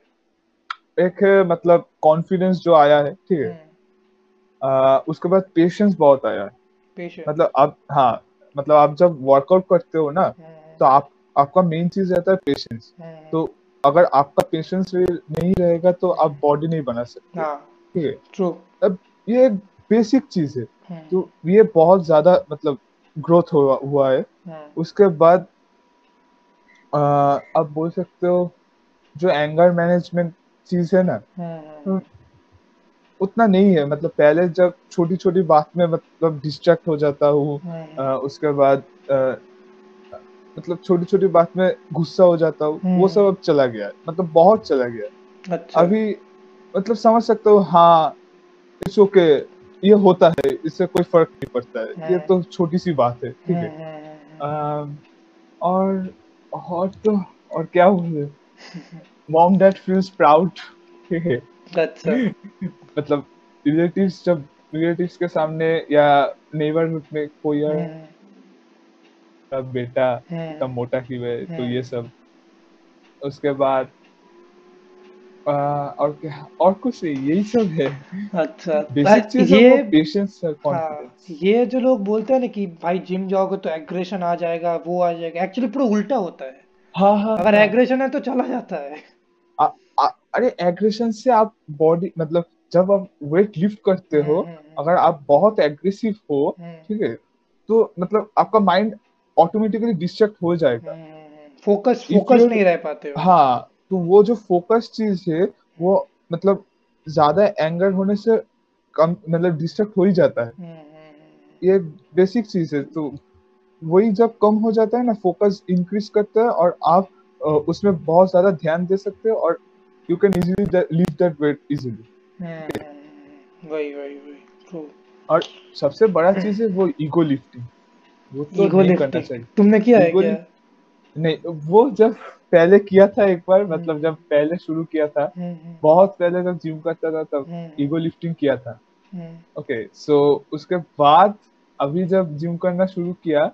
एक मतलब कॉन्फिडेंस जो आया है ठीक है हम्म। उसके बाद पेशेंस बहुत आया है मतलब आप हाँ मतलब आप जब वर्कआउट करते हो ना हम्म। तो आप आपका मेन चीज रहता है पेशेंस हम्म। तो अगर आपका पेशेंस नहीं रहेगा तो आप बॉडी नहीं बना सकते हाँ। ठीक है अब ये एक बेसिक चीज है तो ये बहुत ज्यादा मतलब ग्रोथ हुआ हुआ है उसके बाद आप बोल सकते हो जो एंगर मैनेजमेंट चीज है ना हम्म। तो उतना नहीं है मतलब पहले जब छोटी छोटी बात में मतलब डिस्ट्रैक्ट हो जाता हूँ हम्म। उसके बाद आ, मतलब छोटी छोटी बात में गुस्सा हो जाता हूँ वो हम्म। सब अब चला गया मतलब बहुत चला गया अच्छा। अभी मतलब समझ सकता हूँ हाँ इट्स ओके ये होता है इससे कोई फर्क नहीं पड़ता है ये तो छोटी सी बात है ठीक है और और तो और क्या हुआ मॉम डैड फील्स प्राउड अच्छा मतलब रिलेटिव्स जब रिलेटिव्स के सामने या नेबरहुड में कोई और तब बेटा तब मोटा ही है तो ये सब उसके बाद आ, और क्या और कुछ है यही सब है अच्छा ये पेशेंस कॉन्फिडेंस हाँ, ये जो लोग बोलते हैं ना कि भाई जिम जाओगे तो एग्रेशन आ जाएगा वो आ जाएगा एक्चुअली पूरा उल्टा होता है हाँ हाँ अगर एग्रेशन हाँ। है तो चला जाता है अरे एग्रेशन से आप बॉडी मतलब जब आप वेट लिफ्ट करते हो हम्म, हम्म, हम्म। अगर आप बहुत एग्रेसिव हो ठीक है तो मतलब आपका माइंड ऑटोमेटिकली डिस्ट्रैक्ट हो जाएगा फोकस फोकस नहीं रह पाते हो हाँ तो वो जो फोकस चीज है वो मतलब ज्यादा एंगर होने से कम मतलब डिस्ट्रैक्ट हो ही जाता है ये बेसिक चीज है तो वही जब कम हो जाता है ना फोकस इंक्रीज करता है और आप उसमें बहुत ज्यादा ध्यान दे सकते हो और you can easily lift that weight easily hmm. वही वही वही और सबसे बड़ा hmm. चीज है वो ईगो लिफ्टिंग वो तो ईगो लिफ्टिंग तुमने किया है क्या नहीं वो जब पहले किया था एक बार hmm. मतलब जब पहले शुरू किया था बहुत पहले जब जिम करता था तब ईगो लिफ्टिंग किया था ओके सो उसके बाद अभी जब जिम करना शुरू किया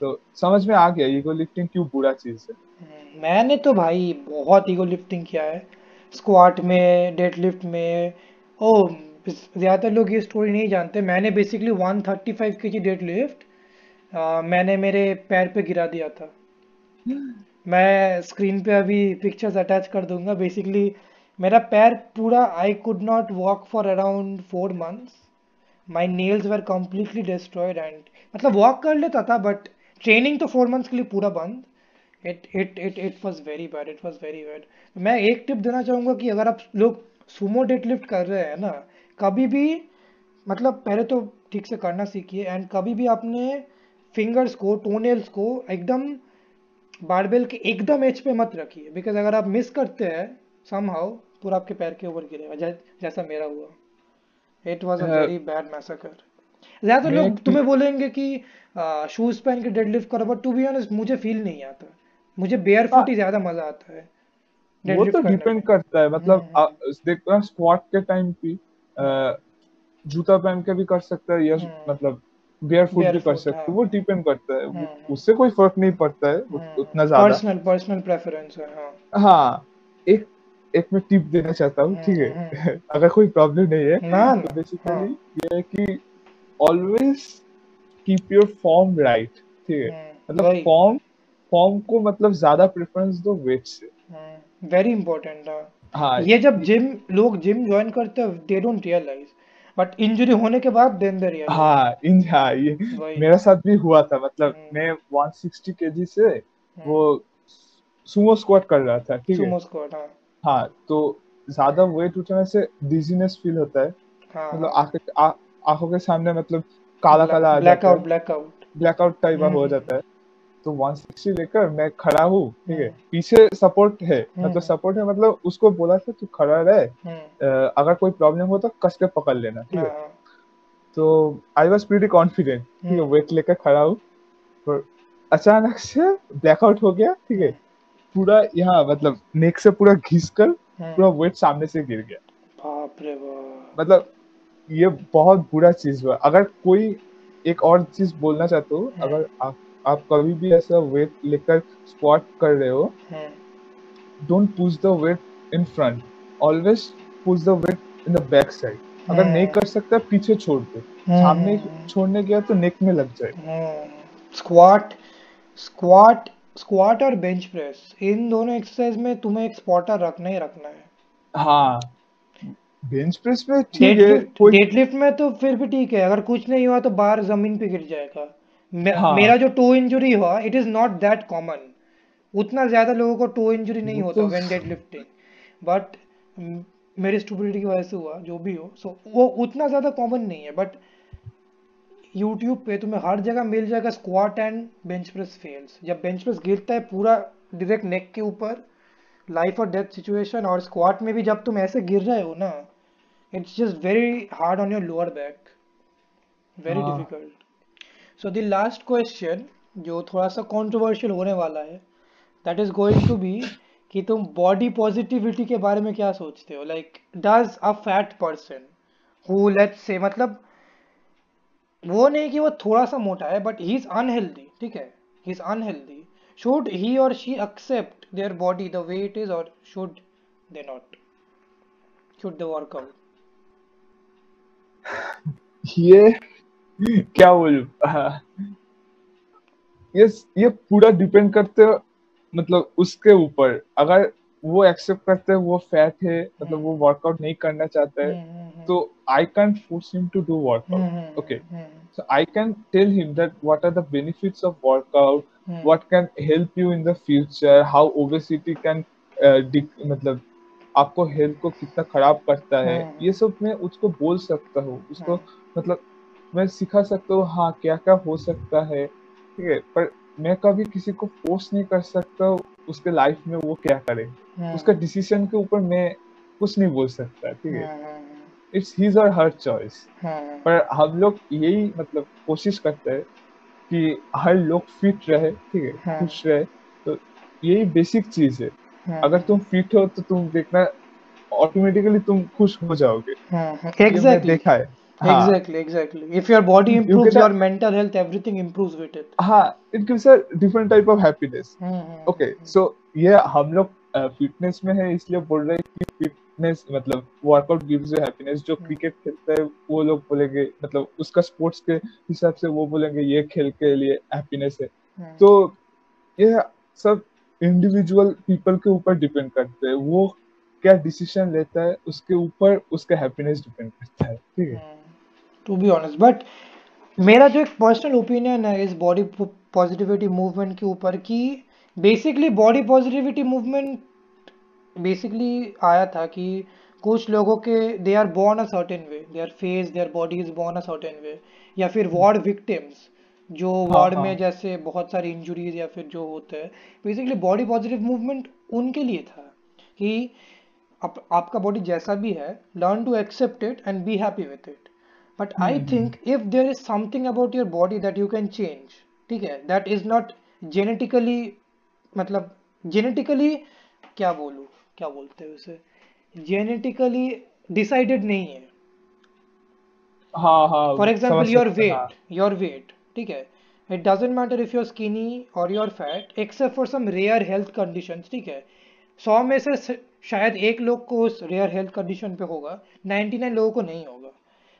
तो समझ में आ गया ईगो लिफ्टिंग क्यों बुरा चीज है मैंने तो भाई बहुत ईगो लिफ्टिंग किया है स्क्वाट में डेड लिफ्ट में ओ ज़्यादातर लोग ये स्टोरी नहीं जानते मैंने बेसिकली 135 थर्टी फाइव के जी डेड लिफ्ट मैंने मेरे पैर पे गिरा दिया था मैं स्क्रीन पे अभी पिक्चर्स अटैच कर दूंगा बेसिकली मेरा पैर पूरा I could not walk for around four months my nails were completely destroyed and मतलब वॉक कर लेता था बट ट्रेनिंग तो फोर मंथ्स के लिए पूरा बंद it it it it was very bad it was very bad मैं एक टिप देना चाहूँगा कि अगर आप लोग सुमो डेट लिफ्ट कर रहे हैं ना कभी भी मतलब पहले तो ठीक से करना सीखिए एंड कभी भी आपने फिंगर्स को टोनेल्स को एकदम बारबेल के एकदम एच पे मत रखिए बिकॉज अगर आप मिस करते हैं सम हाउ पूरा आपके पैर के ऊपर गिरेगा जै, जैसा मेरा हुआ it was a very bad massacre ज़्यादातर लोग तुम्हें बोलेंगे कि शूज़ uh, पहन के डेड लिफ्ट करो बट टू बी ऑनेस्ट मुझे फील नहीं आता मुझे बेयर फुट ही हाँ। ज्यादा मजा आता है वो तो डिपेंड करता है मतलब हम्म। देखो स्क्वाट के टाइम पे जूता पहन के भी कर सकता है या हम्म। मतलब बेयर फुट भी कर सकता है हाँ। वो डिपेंड करता है हम्म। उससे कोई फर्क नहीं पड़ता है उतना ज्यादा पर्सनल पर्सनल प्रेफरेंस है हाँ हाँ एक एक मैं टिप देना चाहता हूँ ठीक है अगर कोई प्रॉब्लम नहीं है ना तो बेसिकली हाँ। ये है कि always keep your form right ठीक है मतलब फॉर्म फॉर्म को मतलब ज्यादा प्रेफरेंस दो वेट से वेरी हाँ, इंपॉर्टेंट हाँ ये जब जिम लोग जिम ज्वाइन करते हैं they don't realize but injury होने के बाद देन दे रियलाइज हाँ इन हां ये मेरे साथ भी हुआ था मतलब हम्म। मैं 160 केजी से हम्म। वो सुमो स्क्वाट कर रहा था ठीक है सुमो स्क्वाट हां हां तो ज्यादा वेट उठाने से डिजीनेस फील होता है हां मतलब आंखों के सामने मतलब काला काला आ जाता है black black out out black out type हो जाता है तो 160 लेकर मैं खड़ा हूँ ठीक है हम्म। पीछे सपोर्ट है हम्म। मतलब सपोर्ट है मतलब उसको बोला था तू खड़ा रहे हम्म। अगर कोई प्रॉब्लम हो तो कस के पकड़ लेना ठीक है हाँ। तो आई वॉज प्रीटी कॉन्फिडेंट ठीक है वेट लेकर खड़ा हूँ पर अचानक से ब्लैकआउट हो गया ठीक है पूरा यहाँ मतलब नेक से पूरा घिस कर पूरा वेट सामने से गिर गया बाप रे मतलब ये बहुत बुरा चीज हुआ अगर कोई एक और चीज बोलना चाहता हूँ अगर आप आप कभी भी ऐसा वेट लेकर स्क्वाट कर रहे हो don't push the weight in front always push the weight in the back side अगर नहीं कर सकता पीछे छोड़ दो हम्म। सामने छोड़ने गया तो नेक में लग जाए स्क्वाट स्क्वाट स्क्वाट और बेंच प्रेस इन दोनों एक्सरसाइज में तुम्हें एक स्पॉटर रखना ही रखना है हाँ बेंच प्रेस में ठीक है डेडलिफ्ट में तो फिर भी ठीक है अगर कुछ नहीं हुआ तो बाहर जमीन पे गिर जाएगा हाँ. मेरा जो टू इंजुरी हुआ it is not that common उतना ज्यादा लोगों को टू इंजुरी नहीं होता व्हेन डेड लिफ्टिंग बट मेरी स्टूबिलिटी की वजह से हुआ जो भी हो सो so, वो उतना ज़्यादा कॉमन नहीं है बट यूट्यूब पे तुम्हें हर जगह मिल जाएगा squat and bench press fails जब बेंच प्रेस गिरता है पूरा डायरेक्ट नेक के ऊपर लाइफ और डेथ सिचुएशन और स्क्वाट में भी जब तुम ऐसे गिर रहे हो ना it's just very hard on your lower back very difficult so the last question जो थोड़ा सा कॉन्ट्रोवर्शियल होने वाला है that is going to be कि तुम बॉडी पॉजिटिविटी के बारे में क्या सोचते हो like does a fat person who let's say मतलब वो नहीं कि वो थोड़ा सा मोटा है बट ही इज अनहेल्दी ठीक है he is unhealthy should he और she accept their body the way it is और should they not should they work out ये क्या बोलू ये ये पूरा डिपेंड करते मतलब उसके ऊपर अगर वो एक्सेप्ट करते हैं वो फैट है मतलब वो वर्कआउट नहीं करना चाहता है हम्म, तो I can force him to do workout okay so I can tell him that what are the benefits of workout what can help you in the future how obesity can मतलब आपको health को कितना खराब करता है हम्म। ये सब मैं उसको बोल सकता हूँ उसको हम्म। मतलब मैं सिखा सकता हूँ हाँ क्या क्या हो सकता है ठीक है पर मैं कभी किसी को फोर्स नहीं कर सकता उसके लाइफ में वो क्या करे हाँ। उसका डिसीजन के ऊपर मैं कुछ नहीं बोल सकता ठीक है इट्स हिज और हर चॉइस पर हम लोग यही मतलब कोशिश करते हैं कि हर लोग फिट रहे ठीक है हाँ। खुश रहे तो यही बेसिक चीज है हाँ। अगर तुम फिट हो तो तुम देखना ऑटोमेटिकली तुम खुश हो जाओगे exactly. देखा है हाँ। exactly, exactly. If your body improves, you your have, mental health, everything improves with it. ha हाँ, it gives a different type of happiness. hmm, hmm, Okay, hmm. so yeah hum log fitness में है इसलिए बोल रहे हैं कि fitness मतलब workout gives you happiness जो क्रिकेट खेलता है वो लोग बोलेंगे मतलब उसका स्पोर्ट्स के हिसाब से वो बोलेंगे ये खेल के लिए हैप्पीनेस है hmm. तो ये सब इंडिविजुअल पीपल के ऊपर डिपेंड करते हैं वो क्या डिसीजन लेता है उसके ऊपर उसका हैप्पीनेस डिपेंड करता है ठीक है hmm. To be honest but मेरा जो एक पर्सनल ओपिनियन है इस बॉडी पॉजिटिविटी मूवमेंट के ऊपर कि basically body positivity movement basically आया था कि कुछ लोगों के they are born a certain way they are face their body is born a certain way या फिर वार्ड विक्टिम्स जो वार्ड हाँ, हाँ। में जैसे बहुत सारी इंजुरीज या फिर जो होते हैं बेसिकली बॉडी पॉजिटिव मूवमेंट उनके लिए था कि आप, आपका बॉडी जैसा भी है learn to accept it and be happy with it but I think if there is something about your body that you can change ठीक है दैट इज नॉट जेनेटिकली मतलब जेनेटिकली क्या बोलू क्या बोलते हैं उसे जेनेटिकली डिसाइडेड नहीं है for example your weight your weight ठीक है it doesn't matter if you're skinny और you're fat except for some rare health condition ठीक है सौ में से शायद एक लोग को उस रेयर हेल्थ कंडीशन पे होगा नाइनटी नाइन लोगों को नहीं होगा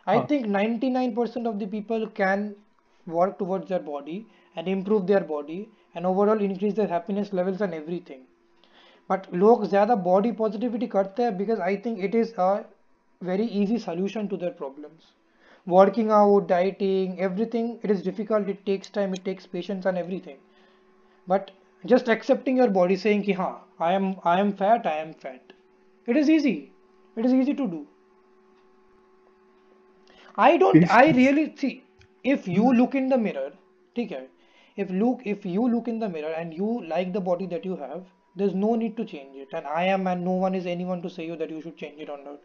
I think 99 percent of the people can work towards their body and improve their body and overall increase their happiness levels and everything but लोग ज़्यादा बॉडी पॉजिटिविटी करते हैं because I think it is a very easy solution to their problems working out dieting everything it is difficult it takes time it takes patience and everything but just accepting your body saying ki ha i am i am fat i am fat it is easy it is easy to do i don't i really see if you look in the mirror okay if look if you look in the mirror and you like the body that you have there's no need to change it and i am and no one is anyone to say you that you should change it or not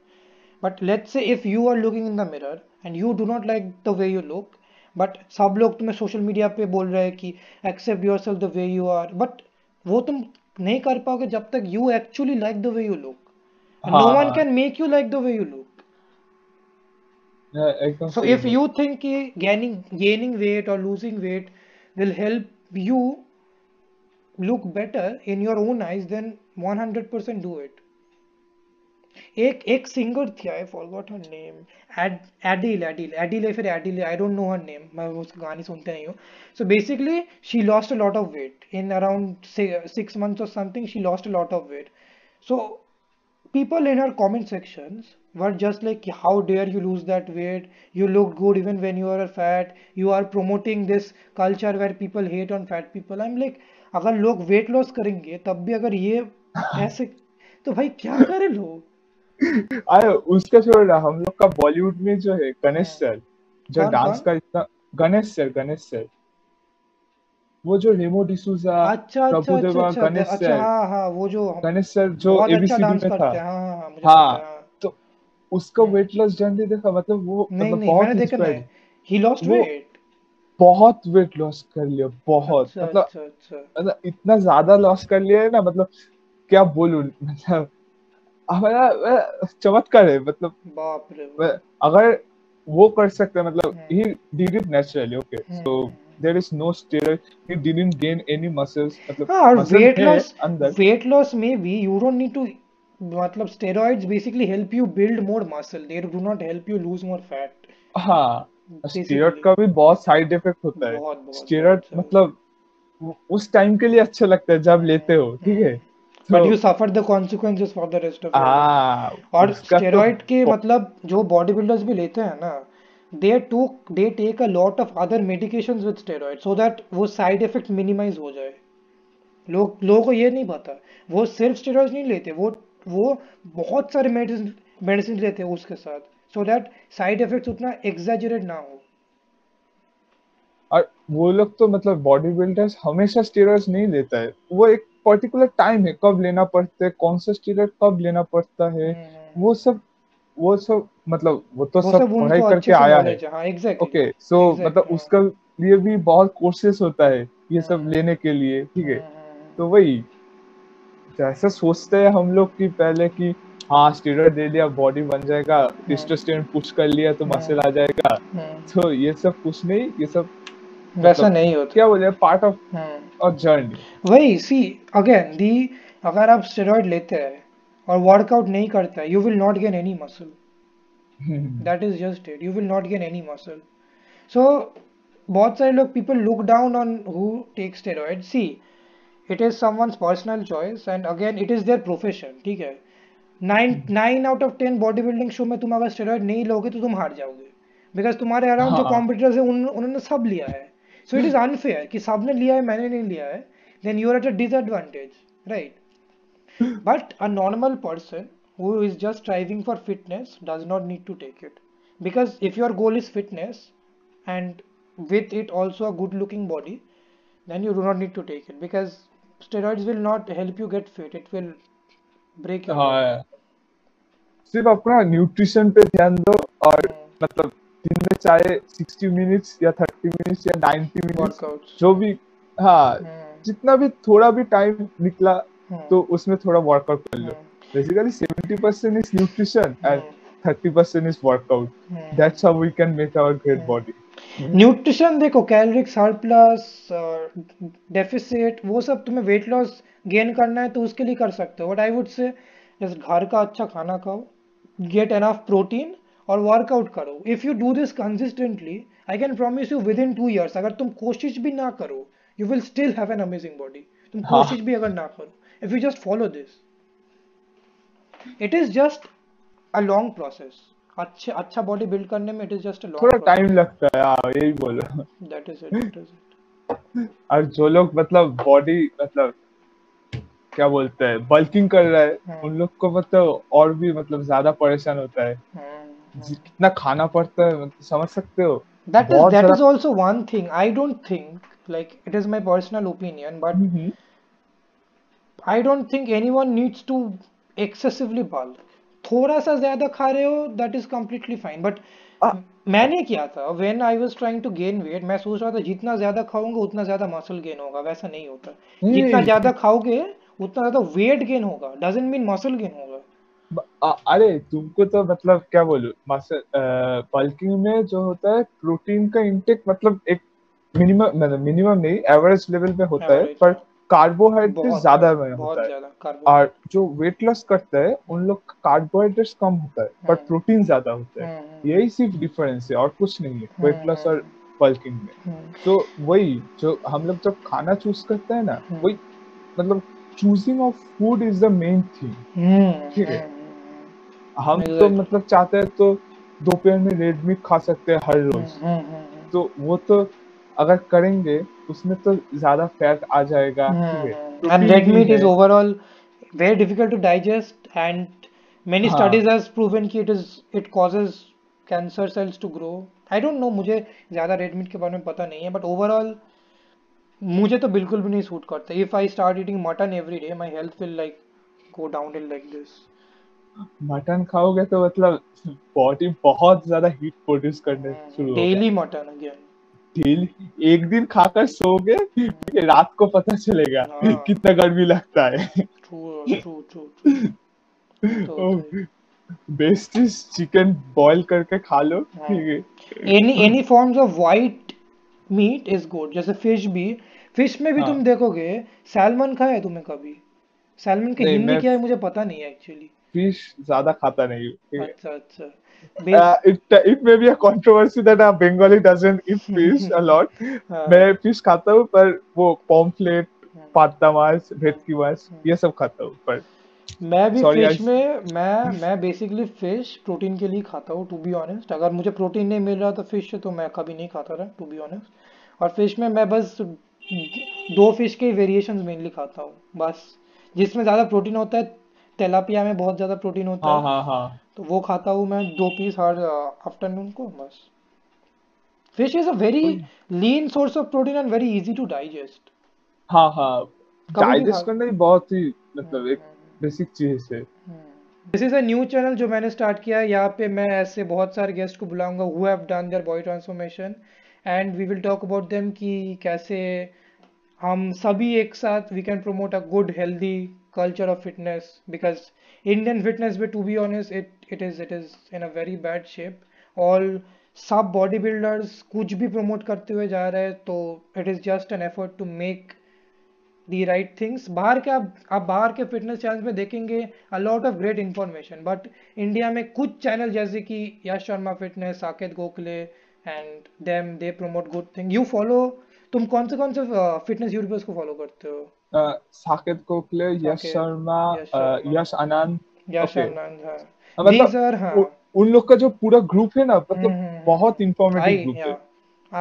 but let's say if you are looking in the mirror and you do not like the way you look but सब लोग तुम्हें social media पे बोल रहे हैं कि accept yourself the way you are but वो तुम नहीं कर पाओगे जब तक you actually like the way you look no one can make you like the way you look so if you think gaining gaining weight or losing weight will help you look better in your own eyes then 100% do it एक एक singer थी I forgot her name Adele Adele एडिल है फिर Adele I don't know her name मैं उसके गाने सुनते नहीं हूँ so basically she lost a lot of weight in around six months और something she lost a lot of weight so people in her comment sections but just like how dare you lose that weight you look good even when you are fat you are promoting this culture where people hate on fat people i'm like अगर लोग weight loss करेंगे तब भी अगर ये ऐसे तो भाई क्या करे लोग अरे उसका छोड़ रहा हम लोग का बॉलीवुड में जो है गणेश सर जो डांस का इतना गणेश सर गणेश सर वो जो रेमो डिसूजा अच्छा प्रभुदेवा गणेश सर अच्छा, हाँ, हाँ, वो जो गणेश सर जो एबीसीडी में था हाँ हाँ उसका वेट लॉस जर्नी देखा मतलब वो नहीं, मतलब नहीं, बहुत मैंने देखा नहीं ही लॉस्ट वेट बहुत वेट लॉस कर लिया बहुत अच्छा, मतलब अच्छा, अच्छा. मतलब इतना ज्यादा लॉस कर लिया है ना मतलब क्या बोलूं मतलब हमारा चमत्कार है मतलब बाप रे अगर वो कर सकते हैं मतलब he did it naturally okay so there is no steroid he didn't gain any muscles मतलब weight loss weight loss maybe you don't need to मतलब steroids basically help you build more muscle they do not help you lose more fat हाँ steroid का भी बहुत side effect होता है steroid मतलब उस टाइम के लिए अच्छा लगता है जब लेते हो ठीक है but you suffer the consequences for the rest of हां और स्टेरॉइड तो के मतलब जो बॉडी बिल्डर्स भी लेते हैं ना they took they take a lot of other medications with steroid so that वो साइड इफेक्ट मिनिमाइज हो जाए लोग लोगों को ये नहीं पता वो सिर्फ स्टेरॉइड नहीं लेते वो वो बहुत सारे मेडिसिन मेडिसिन लेते हैं उसके साथ सो दैट साइड इफेक्ट्स उतना एग्जैजरेट ना हो और वो लोग तो मतलब बॉडी बिल्डर्स हमेशा स्टेरॉइड्स नहीं लेता है वो एक पर्टिकुलर टाइम है कब लेना पड़ता है कौन सा स्टेरॉइड कब लेना पड़ता है हम्म। वो सब वो सब मतलब वो तो वो सब, पढ़ाई करके आया है ओके सो हाँ, मतलब हाँ। उसका लिए भी बहुत कोर्सेस होता है ये सब हम्म। लेने के लिए ठीक है हम्म, तो वही जैसे तो सोचते हैं हम लोग कि पहले कि हाँ स्टेरॉइड दे दिया बॉडी बन जाएगा टेस्टोस्टेरोन हाँ। पुश कर लिया तो मसल हाँ। आ जाएगा हाँ। तो ये सब कुछ नहीं ये सब वैसा मतलब नहीं होता क्या बोले पार्ट ऑफ अ जर्नी वही सी अगेन दी अगर आप स्टेरॉइड लेते हैं और वर्कआउट नहीं करते you will not gain any muscle that is just it you will not gain any muscle so बहुत सारे लोग people look down on who take steroid see it is someone's personal choice and again it is their profession ठीक है nine nine out of ten body building show में तुम अगर steroid नहीं लोगे तो तुम हार जाओगे बिकॉज तुम्हारे अराउंड जो कॉम्पिटिटर्स हाँ। है उन्होंने सब लिया है सो इट इज अनफेयर कि सब ने लिया है मैंने नहीं लिया है then you are at a disadvantage right but a normal person who is just striving for fitness does not need to take it because if your goal is fitness and with it also a good looking body then you do not need to take it because steroids will not help you get fit it will break your हां सिर्फ अपना nutrition पे ध्यान दो और मतलब दिन में चाहे 60 मिनट्स या 30 मिनट्स या 90 मिनट्स जो भी हां जितना भी थोड़ा भी टाइम निकला तो उसमें थोड़ा वर्कआउट कर लो basically 70% is nutrition and 30% is workout that's how we can make our great body nutrition hmm. देखो कैलोरिक सरप्लस डेफिसिट वो सब तुम्हें वेट लॉस गेन करना है तो उसके लिए कर सकते हो बट आई वुड से जैसे घर का अच्छा खाना खाओ गेट एनफ प्रोटीन और वर्कआउट करो if you do this consistently I can promise you within two years अगर तुम कोशिश भी ना करो you will still have an amazing body तुम हाँ. कोशिश भी अगर ना करो if you just follow this it is just a long process अच्छे अच्छा बॉडी बिल्ड करने में इट इज जस्ट थोड़ा टाइम लगता है हाँ यही बोलो that is it that is it और जो लोग मतलब बॉडी मतलब क्या बोलते हैं बल्किंग कर रहा है हाँ। उन लोग को मतलब और भी मतलब ज्यादा परेशान होता है हाँ। कितना खाना पड़ता है मतलब समझ सकते हो that is that is also one thing I don't think like it is my personal opinion but I don't think anyone needs to excessively bulk थोड़ा सा ज्यादा खा रहे हो that is completely fine but मैंने किया था when I was trying to gain weight मैं सोच रहा था जितना ज्यादा खाऊंगा उतना ज्यादा मसल गेन होगा वैसा नहीं होता hmm. जितना ज्यादा खाओगे उतना ज्यादा वेट गेन होगा डजेंट मीन मसल गेन होगा अरे तुमको तो मतलब क्या बोलूं मसल बल्किंग में जो होता है प्रोटीन का इंटेक मतलब एक मिनिमम मिनिमम मतलब नहीं एवरेज लेवल पे होता average, है पर हाँ। कार्बोहाइड्रेट ज्यादा में होता है और जो वेट लॉस करते हैं उन लोग कार्बोहाइड्रेट कम होता है बट प्रोटीन ज्यादा होता है हम्म। यही सिर्फ डिफरेंस है और कुछ नहीं है वेट लॉस हम्म। और बल्किंग में हम्म। तो वही जो हम लोग जब खाना चूज करते हैं ना वही मतलब choosing of food is the main thing ठीक है हम तो मतलब चाहते हैं तो दोपहर में रेड मीट खा सकते हैं हर रोज तो वो तो अगर करेंगे उसमें तो ज्यादा फैट आ जाएगा and red meat is overall very difficult to digest and many हाँ. studies has proven कि it is it causes cancer cells to grow I don't know मुझे ज़्यादा red meat के बारे में पता नहीं है but overall मुझे तो बिल्कुल भी नहीं सूट करता if I start eating mutton every day my health will like go downhill like this mutton खाओगे तो मतलब बॉडी बहुत ज्यादा हीट प्रोड्यूस करने शुरू हो डेली मटन अगेन डेली एक दिन खाकर सो गए रात को पता चलेगा हाँ। कितना गर्मी लगता है बेस्ट इज चिकन बॉईल करके खा लो हाँ। ठीक है any any forms of white meat is good जैसे फिश भी फिश में भी हाँ. तुम देखोगे सैलमन खाए है तुमने कभी सैलमन के हिंदी क्या है मुझे पता नहीं है एक्चुअली फिश ज्यादा खाता नहीं अच्छा अच्छा They... Uh, it it may be a controversy that a uh, Bengali doesn't eat fish a lot. हाँ. मैं फिश खाता हूँ पर वो पॉम्फलेट पाता मांस भेटकी मांस ये सब खाता हूँ पर मैं भी Sorry, फिश I... में मैं मैं बेसिकली फिश प्रोटीन के लिए खाता हूँ टू बी ऑनेस्ट अगर मुझे प्रोटीन नहीं मिल रहा था तो फिश तो मैं कभी नहीं खाता रहा टू बी ऑनेस्ट और फिश में मैं बस दो फिश के वेरिएशन मेनली खाता हूँ बस जिसमें ज्यादा प्रोटीन होता है तेलापिया में बहुत ज्यादा प्रोटीन होता हाँ, है हाँ, हाँ. तो वो खाता हूँ मैं दो पीस हर आफ्टरनून को बस fish is a very lean source of protein and very easy to digest हाँ हाँ डाइजेस्ट करना भी बहुत ही मतलब एक बेसिक हम्म, हम्म। चीज है this is a new channel जो मैंने स्टार्ट किया है यहाँ पे मैं ऐसे बहुत सारे गेस्ट को बुलाऊंगा who have done their body transformation and we will talk about them कि कैसे हम सभी एक साथ we can promote a good healthy culture of fitness because Indian fitness, but to be honest, it it is it is in a very bad shape all सब body builders कुछ भी promote करते हुए जा रहे हैं तो it is just an effort to make the right things बाहर के आप आप बाहर के फिटनेस चैनल में देखेंगे a lot of great information but India में कुछ चैनल जैसे कि Yash Sharma fitness Saket Gokhale and them they promote good thing you follow तुम कौन से कौन से फिटनेस यूट्यूबर्स को फॉलो करते हो साकेत गोखले यश शर्मा यश अनंत यश अनंत हाँ. मतलब हाँ। उन लोग का जो पूरा ग्रुप है ना मतलब हम्म, हम्म। बहुत इंफॉर्मेटिव ग्रुप है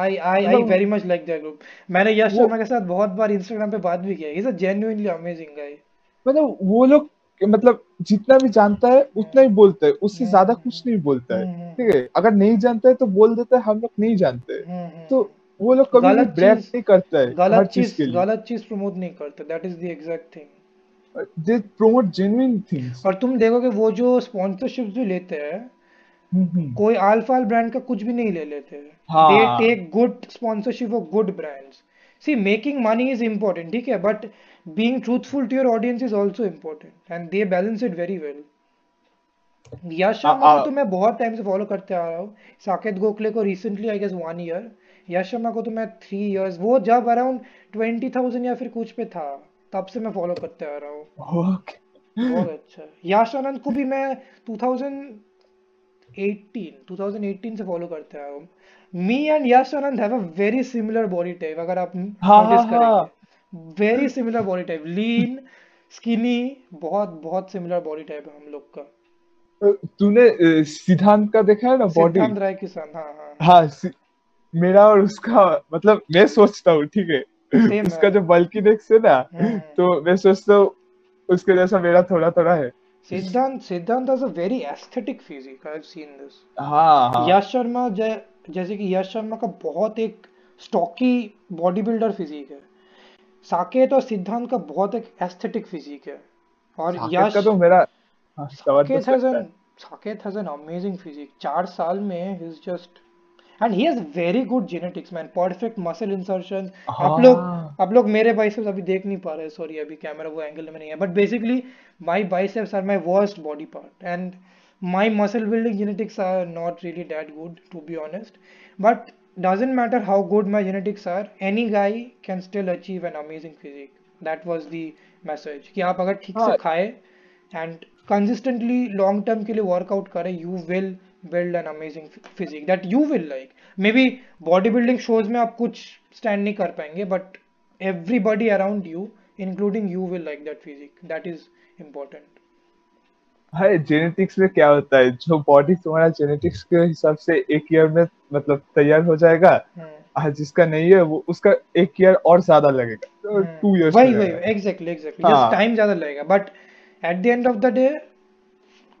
I I I very much like that group मैंने यश शर्मा के साथ बहुत बार इंस्टाग्राम पे बात भी किया is a genuinely amazing guy मतलब वो लोग मतलब जितना भी जानता है उतना ही बोलता है उससे हम्म, ज्यादा कुछ नहीं बोलता है ठीक है अगर नहीं जानता है तो बोल देता है हम लोग नहीं जानते तो वो लोग कभी ब्रेक नहीं करता है गलत चीज गलत चीज प्रमोट नहीं करते that is the exact thing they promote genuine things और तुम देखोगे वो जो स्पॉन्सरशिप जो लेते हैं कोई आल्फाल ब्रांड का कुछ भी नहीं ले लेते they take good sponsorship of good brands see making money is important ठीक है but being truthful to your audience is also important and they balance it very well Yash Sharma को तो मैं बहुत टाइम से फॉलो करते आ रहा हूँ साकेत गोखले को recently I guess one year Yash Sharma को तो मैं थ्री इयर्स वो जब अराउंड ट्वेंटी थाउजेंड या फिर कुछ पे था तब से मैं फॉलो करते आ रहा हूँ okay. बहुत अच्छा याश आनंद को भी मैं 2018 2018 से फॉलो करते आया हूँ me and Yash Anand have a very similar body type अगर आप नोटिस हाँ, हाँ, हाँ। करेंगे very similar body type lean skinny बहुत बहुत सिमिलर बॉडी टाइप है हम लोग का तूने सिद्धांत का देखा है ना बॉडी सिद्धांत राय किसान हाँ हाँ हाँ मेरा और उसका मतलब मैं सोचता हूँ ठीक है उसका जो बल्कि देख से ना तो मैं सोचता तो उसके जैसा मेरा थोड़ा थोड़ा है Siddhant Siddhant a very aesthetic physique I have seen this हाँ हाँ. यश शर्मा जैसे कि यश शर्मा का बहुत एक स्टॉकी बॉडी बिल्डर फिजिक है साकेत और सिद्धांत का बहुत एक एस्थेटिक फिजिक है और यश का तो मेरा हाँ, Saket has an Saket has an amazing physique चार साल में ही is just And he has very good genetics man perfect muscle insertion आप लोग हाँ। आप लोग मेरे बाइसेप्स अभी देख नहीं पा रहे सॉरी अभी कैमरा वो एंगल में नहीं है but basically my biceps are my worst body part and my muscle building genetics are not really that good to be honest but doesn't matter how good my genetics are any guy can still achieve an amazing physique that was the message कि आप अगर ठीक से हाँ। खाए and consistently long term के लिए workout करें you will build an amazing physique that you will like maybe bodybuilding shows में आप कुछ stand नहीं कर पाएंगे but everybody around you including you will like that physique that is important भाई जेनेटिक्स में क्या होता है जो बॉडी तुम्हारा जेनेटिक्स के हिसाब से एक ईयर में मतलब तैयार हो जाएगा आज जिसका नहीं है वो उसका एक ईयर और ज्यादा लगेगा टू इयर्स वही वही एग्जैक्टली एग्जैक्टली टाइम ज्यादा लगेगा but at the end of the day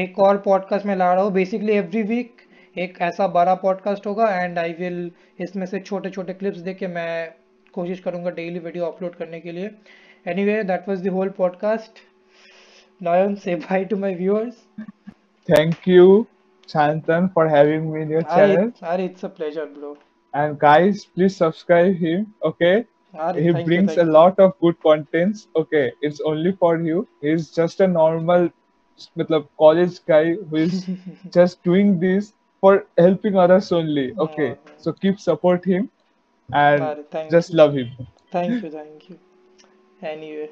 एक और पॉडकास्ट में ला रहा हूँ बेसिकली एवरी वीक एक ऐसा बड़ा पॉडकास्ट होगा एंड आई विल इसमें से छोटे छोटे क्लिप्स दे के मैं कोशिश करूँगा डेली वीडियो अपलोड करने के लिए anyway that was the whole podcast Nayan say bye to my viewers thank you Chantan for having me in your Aar, channel. Aar, it's a pleasure, bro. And guys, please subscribe him. Okay. Aar, he brings you, a lot of good contents. Okay, it's only for you. He's just a normal college guy who is just doing this for helping others only. Okay, so keep support him and thank just you. Love him. Thank you, thank you. Anyway.